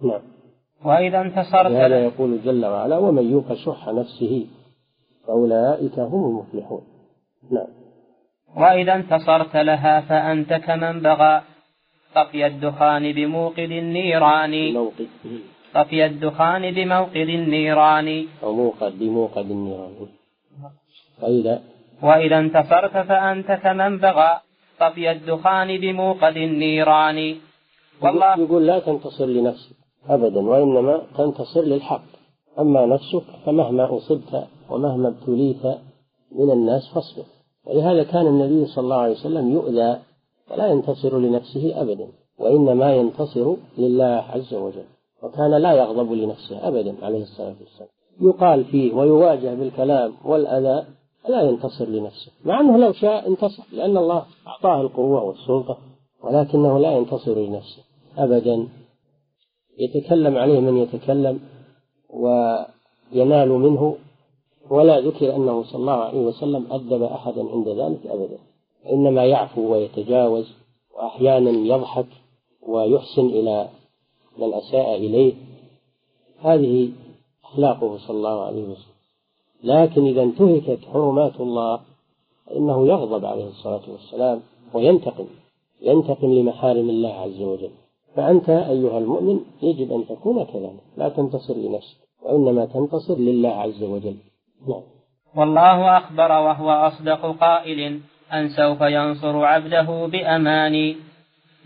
Speaker 2: نعم.
Speaker 1: وإذا انتصرت
Speaker 2: هذا يقول جل وعلا ومن يوق شح نفسه فأولئك هم المفلحون. نعم.
Speaker 1: وإذا انتصرت لها فأنت كمن بغى. طفي الدخان بموقد النيران.
Speaker 2: موقد
Speaker 1: طفي الدخان بموقد النيران.
Speaker 2: أو موقد بموقد النيران. وإذا
Speaker 1: وإذا انتصرت فأنت كمن بغى. طفي الدخان بموقد النيران.
Speaker 2: والله يقول لا تنتصر لنفسك أبدا وإنما تنتصر للحق. أما نفسك فمهما أصبت ومهما ابتليت من الناس فاصبر. ولهذا كان النبي صلى الله عليه وسلم يؤذى ولا ينتصر لنفسه أبدا وإنما ينتصر لله عز وجل. وكان لا يغضب لنفسه أبدا عليه الصلاة والسلام. يقال فيه ويواجه بالكلام والأذى لا ينتصر لنفسه مع أنه لو شاء انتصر لأن الله أعطاه القوة والسلطة ولكنه لا ينتصر لنفسه أبدا. يتكلم عليه من يتكلم وينال منه ولا ذكر أنه صلى الله عليه وسلم أدب أحدا عند ذلك أبدا. إنما يعفو ويتجاوز وأحيانا يضحك ويحسن إلى من أساء إليه. هذه أخلاقه صلى الله عليه وسلم. لكن إذا انتهكت حرمات الله فإنه يغضب عليه الصلاة والسلام وينتقم ينتقم لمحارم الله عز وجل. فأنت أيها المؤمن يجب أن تكون كذلك. لا تنتصر لنفسك وإنما تنتصر لله عز وجل. نعم.
Speaker 1: والله أخبر وهو أصدق قائل أن سوف ينصر عبده بأماني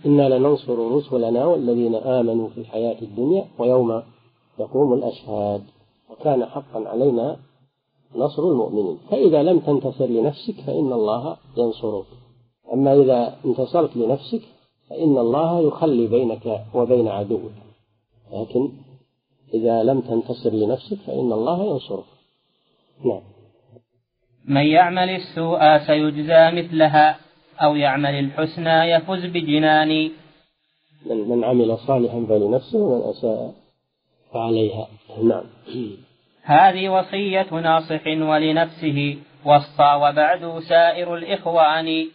Speaker 2: إنا لننصر رسلنا والذين آمنوا في الحياة الدنيا ويوم يقوم الأشهاد. وكان حقا علينا نصر المؤمنين. فإذا لم تنتصر لنفسك فإن الله ينصرك. أما إذا انتصرت لنفسك فإن الله يخلي بينك وبين عدوك. لكن إذا لم تنتصر لنفسك فإن الله ينصرك. نعم.
Speaker 1: من يعمل السوء سيجزى مثلها. أو يعمل الحسنى يفز بجنان
Speaker 2: من, من عمل صالحا فلنفسه ومن أساء فعليها. نعم.
Speaker 1: هذه وصية ناصح ولنفسه وصى وبعد سائر الإخوان.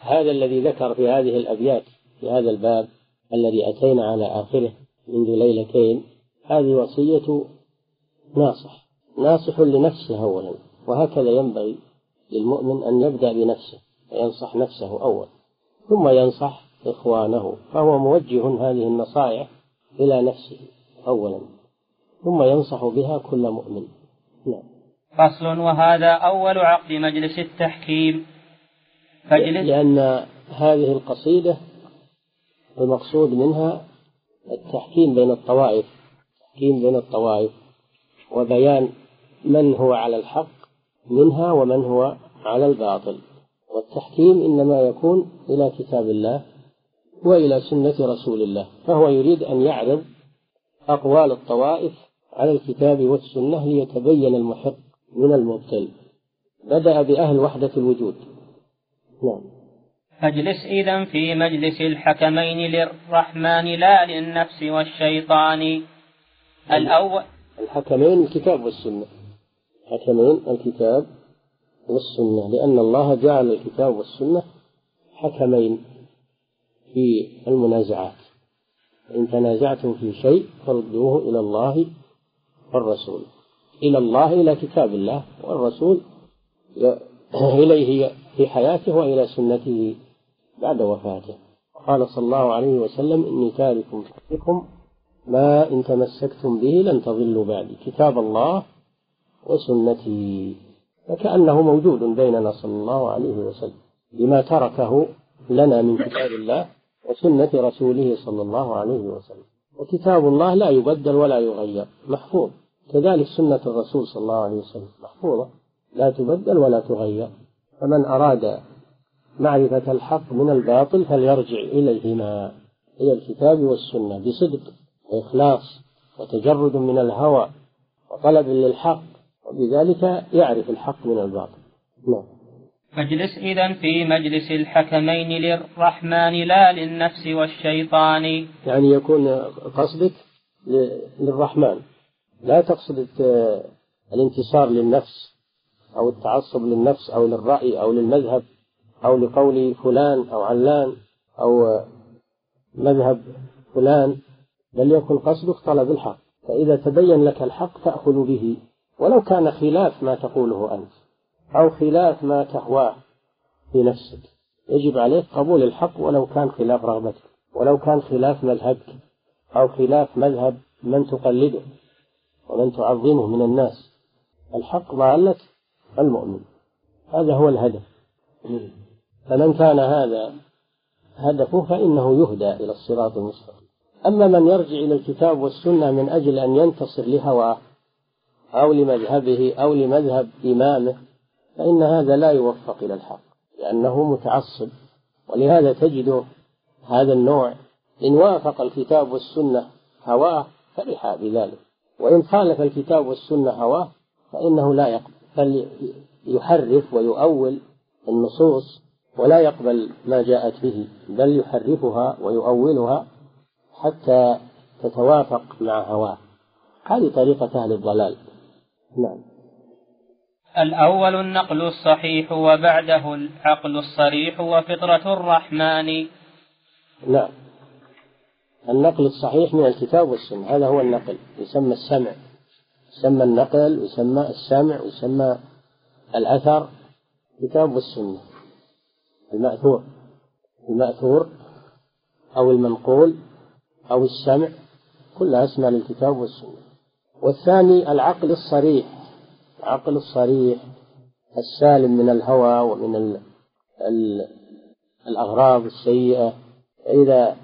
Speaker 2: هذا الذي ذكر في هذه الأبيات في هذا الباب الذي أتينا على آخره منذ ليلتين هذه وصية ناصح. ناصح لنفسه أولا وهكذا ينبغي للمؤمن أن يبدأ بنفسه. وينصح نفسه أولا ثم ينصح إخوانه فهو موجه هذه النصائح إلى نفسه أولا ثم ينصح بها كل مؤمن. نعم.
Speaker 1: فصل وهذا أول عقد مجلس التحكيم.
Speaker 2: فجلس لأن هذه القصيدة المقصود منها التحكيم بين الطوائف التحكيم بين الطوائف وبيان من هو على الحق منها ومن هو على الباطل. والتحكيم إنما يكون إلى كتاب الله وإلى سنة رسول الله فهو يريد أن يعرض أقوال الطوائف على الكتاب والسنة ليتبين المحق من المبطل. بدأ بأهل وحدة الوجود. نعم.
Speaker 1: فاجلس إذا في مجلس الحكمين للرحمن لا للنفس والشيطان. الأول
Speaker 2: الحكمين الكتاب والسنة. حكمين الكتاب والسنة لأن الله جعل الكتاب والسنة حكمين في المنازعات. إن تنازعتم في شيء فردوه إلى الله والرسول. إلى الله إلى كتاب الله والرسول إليه في حياته وإلى سنته بعد وفاته. قال صلى الله عليه وسلم إني تارك فيكم ما إن تمسكتم به لن تضلوا بعدي. كتاب الله وسنتي. فكأنه موجود بيننا صلى الله عليه وسلم بما تركه لنا من كتاب الله وسنة رسوله صلى الله عليه وسلم. وكتاب الله لا يبدل ولا يغير محفوظ. كذلك سنة الرسول صلى الله عليه وسلم محفوظة. لا تبدل ولا تغير. فمن أراد معرفة الحق من الباطل فليرجع إليهما إلى الكتاب والسنة بصدق وإخلاص وتجرد من الهوى وطلب للحق وبذلك يعرف الحق من الباطل. نعم.
Speaker 1: فاجلس إذا في مجلس الحكمين للرحمن لا للنفس والشيطان.
Speaker 2: يعني يكون قصدك للرحمن. لا تقصد الانتصار للنفس أو التعصب للنفس أو للرأي أو للمذهب أو لقول فلان أو علان أو مذهب فلان بل يكن قصدك طلب الحق. فإذا تبين لك الحق تأخذ به. ولو كان خلاف ما تقوله أنت أو خلاف ما تهواه في نفسك يجب عليك قبول الحق ولو كان خلاف رغبتك ولو كان خلاف مذهبك أو خلاف مذهب من تقلده ومن تعظمه من الناس. الحق ضالة المؤمن. هذا هو الهدف. فمن كان هذا هدفه فإنه يهدى إلى الصراط المستقيم. أما من يرجع إلى الكتاب والسنة من أجل أن ينتصر لهواه أو لمذهبه أو لمذهب إمامه فإن هذا لا يوفق إلى الحق لأنه متعصب. ولهذا تجد هذا النوع إن وافق الكتاب والسنة هواه فرح بذلك. وإن خالف الكتاب والسنة هواه فإنه لا يقبل بل يحرف ويؤول النصوص ولا يقبل ما جاءت به بل يحرفها ويؤولها حتى تتوافق مع هواه. هذه طريقة أهل الضلال. نعم.
Speaker 1: الأول النقل الصحيح وبعده العقل الصريح وفطرة الرحمن.
Speaker 2: نعم. النقل الصحيح من الكتاب والسنة. هذا هو النقل. يسمى السمع. يسمى النقل ويسمى السمع ويسمى الأثر. كتاب والسنة. المأثور. المأثور أو المنقول أو السمع. كلها اسمها للكتاب والسنة. والثاني العقل الصريح. العقل الصريح السالم من الهوى ومن ال ال الأغراض السيئة. إذا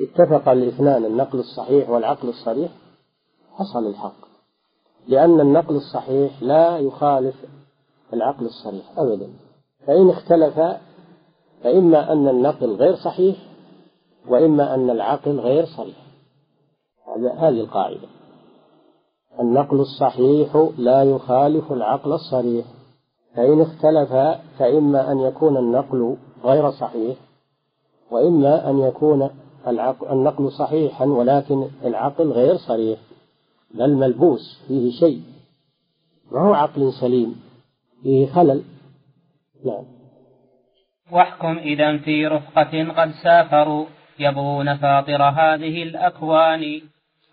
Speaker 2: اتفق الاثنان النقل الصحيح والعقل الصريح حصل الحق. لأن النقل الصحيح لا يخالف العقل الصريح أبدا. فإن اختلف فإما أن النقل غير صحيح وإما أن العقل غير صريح. هذه القاعدة. النقل الصحيح لا يخالف العقل الصريح. فإن اختلف فإما أن يكون النقل غير صحيح وإما أن يكون النقل صحيحا ولكن العقل غير صريح. بل ملبوس فيه شيء. ما هو عقل سليم؟ فيه خلل. نعم.
Speaker 1: واحكم إذا في رفقة قد سافروا يبغون فاطر هذه الأكوان.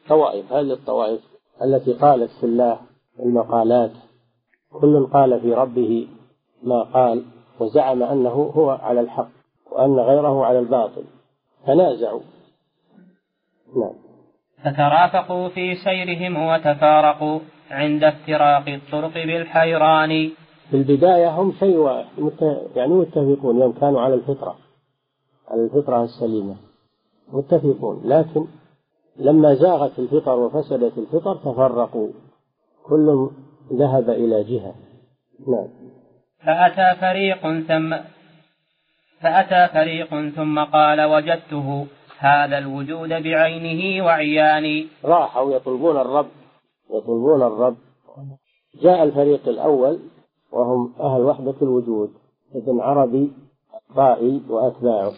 Speaker 2: طوائف. هذه الطوائف التي قالت في الله المقالات كل قال في ربه ما قال وزعم أنه هو على الحق وأن غيره على الباطل تنازعوا.
Speaker 1: نعم. فترافقوا في سيرهم وتفارقوا عند افتراق الطرق بالحيران.
Speaker 2: في البداية هم شيء واحد يعني متفقون يوم كانوا على الفطرة على الفطرة السليمة متفقون. لكن لما زاغت الفطر وفسدت الفطر تفرقوا. كل ذهب إلى جهة. نعم.
Speaker 1: فأتى فريق ثم فأتى فريق ثم قال وجدته هذا الوجود بعينه وعياني.
Speaker 2: راحوا يطلبون الرب. يطلبون الرب. جاء الفريق الأول وهم أهل وحدة الوجود. ابن عربي الطائي وأتباعه.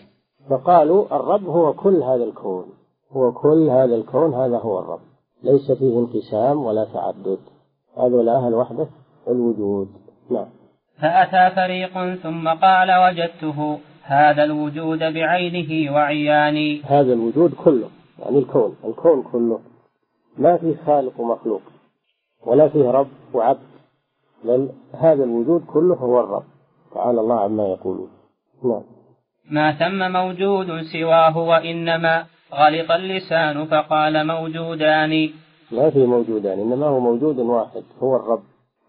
Speaker 2: فقالوا الرب هو كل هذا الكون. هو كل هذا الكون هذا هو الرب. ليس فيه انقسام ولا تعدد. هذول أهل وحدة الوجود. نعم.
Speaker 1: فأتى فريق ثم قال وجدته هذا الوجود بعينه وعياني.
Speaker 2: هذا الوجود كله يعني الكون الكون كله. ما فيه خالق ومخلوق ولا فيه رب وعبد. بل هذا الوجود كله هو الرب. تعالى الله عما يقولون. نعم.
Speaker 1: ما ثم موجود سواه وإنما غلط اللسان فقال موجودان.
Speaker 2: ما في موجودان إنما هو موجود واحد هو الرب.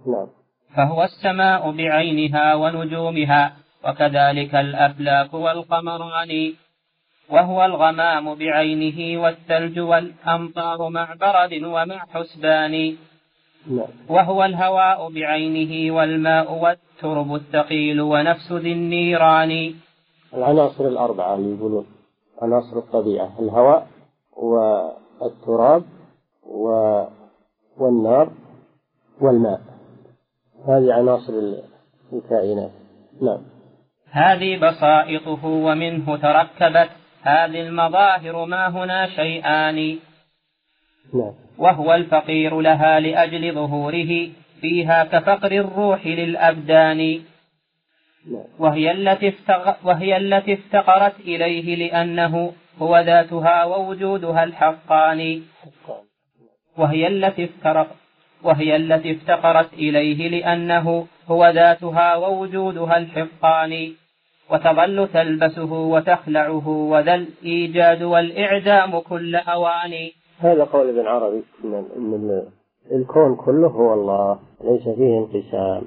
Speaker 2: نعم.
Speaker 1: فهو السماء بعينها ونجومها وكذلك الأفلاك والقمران. وهو الغمام بعينه والثلج والأمطار مع برد ومع حسبان.
Speaker 2: نعم.
Speaker 1: وهو الهواء بعينه والماء والترب الثقيل ونفس ذي النيران.
Speaker 2: العناصر الأربعة اللي يقولون. عناصر الطبيعة الهواء والتراب. والنار والماء هذه عناصر الكائنات نعم
Speaker 1: هذه بسائطه ومنه تركبت هذه المظاهر ما هنا شيئان
Speaker 2: نعم.
Speaker 1: وهو الفقير لها لأجل ظهوره فيها كفقر الروح للأبدان. وهي التي وهي التي افتقرت إليه لأنه هو ذاتها ووجودها الحقان. وهي التي افترق وهي التي افتقرت إليه لأنه هو ذاتها ووجودها الحقان. وتظل تلبسه وتخلعه وذا الإيجاد والإعدام كل أوان.
Speaker 2: هذا قول ابن عربي إن الكون كله هو الله ليس فيه انقسام.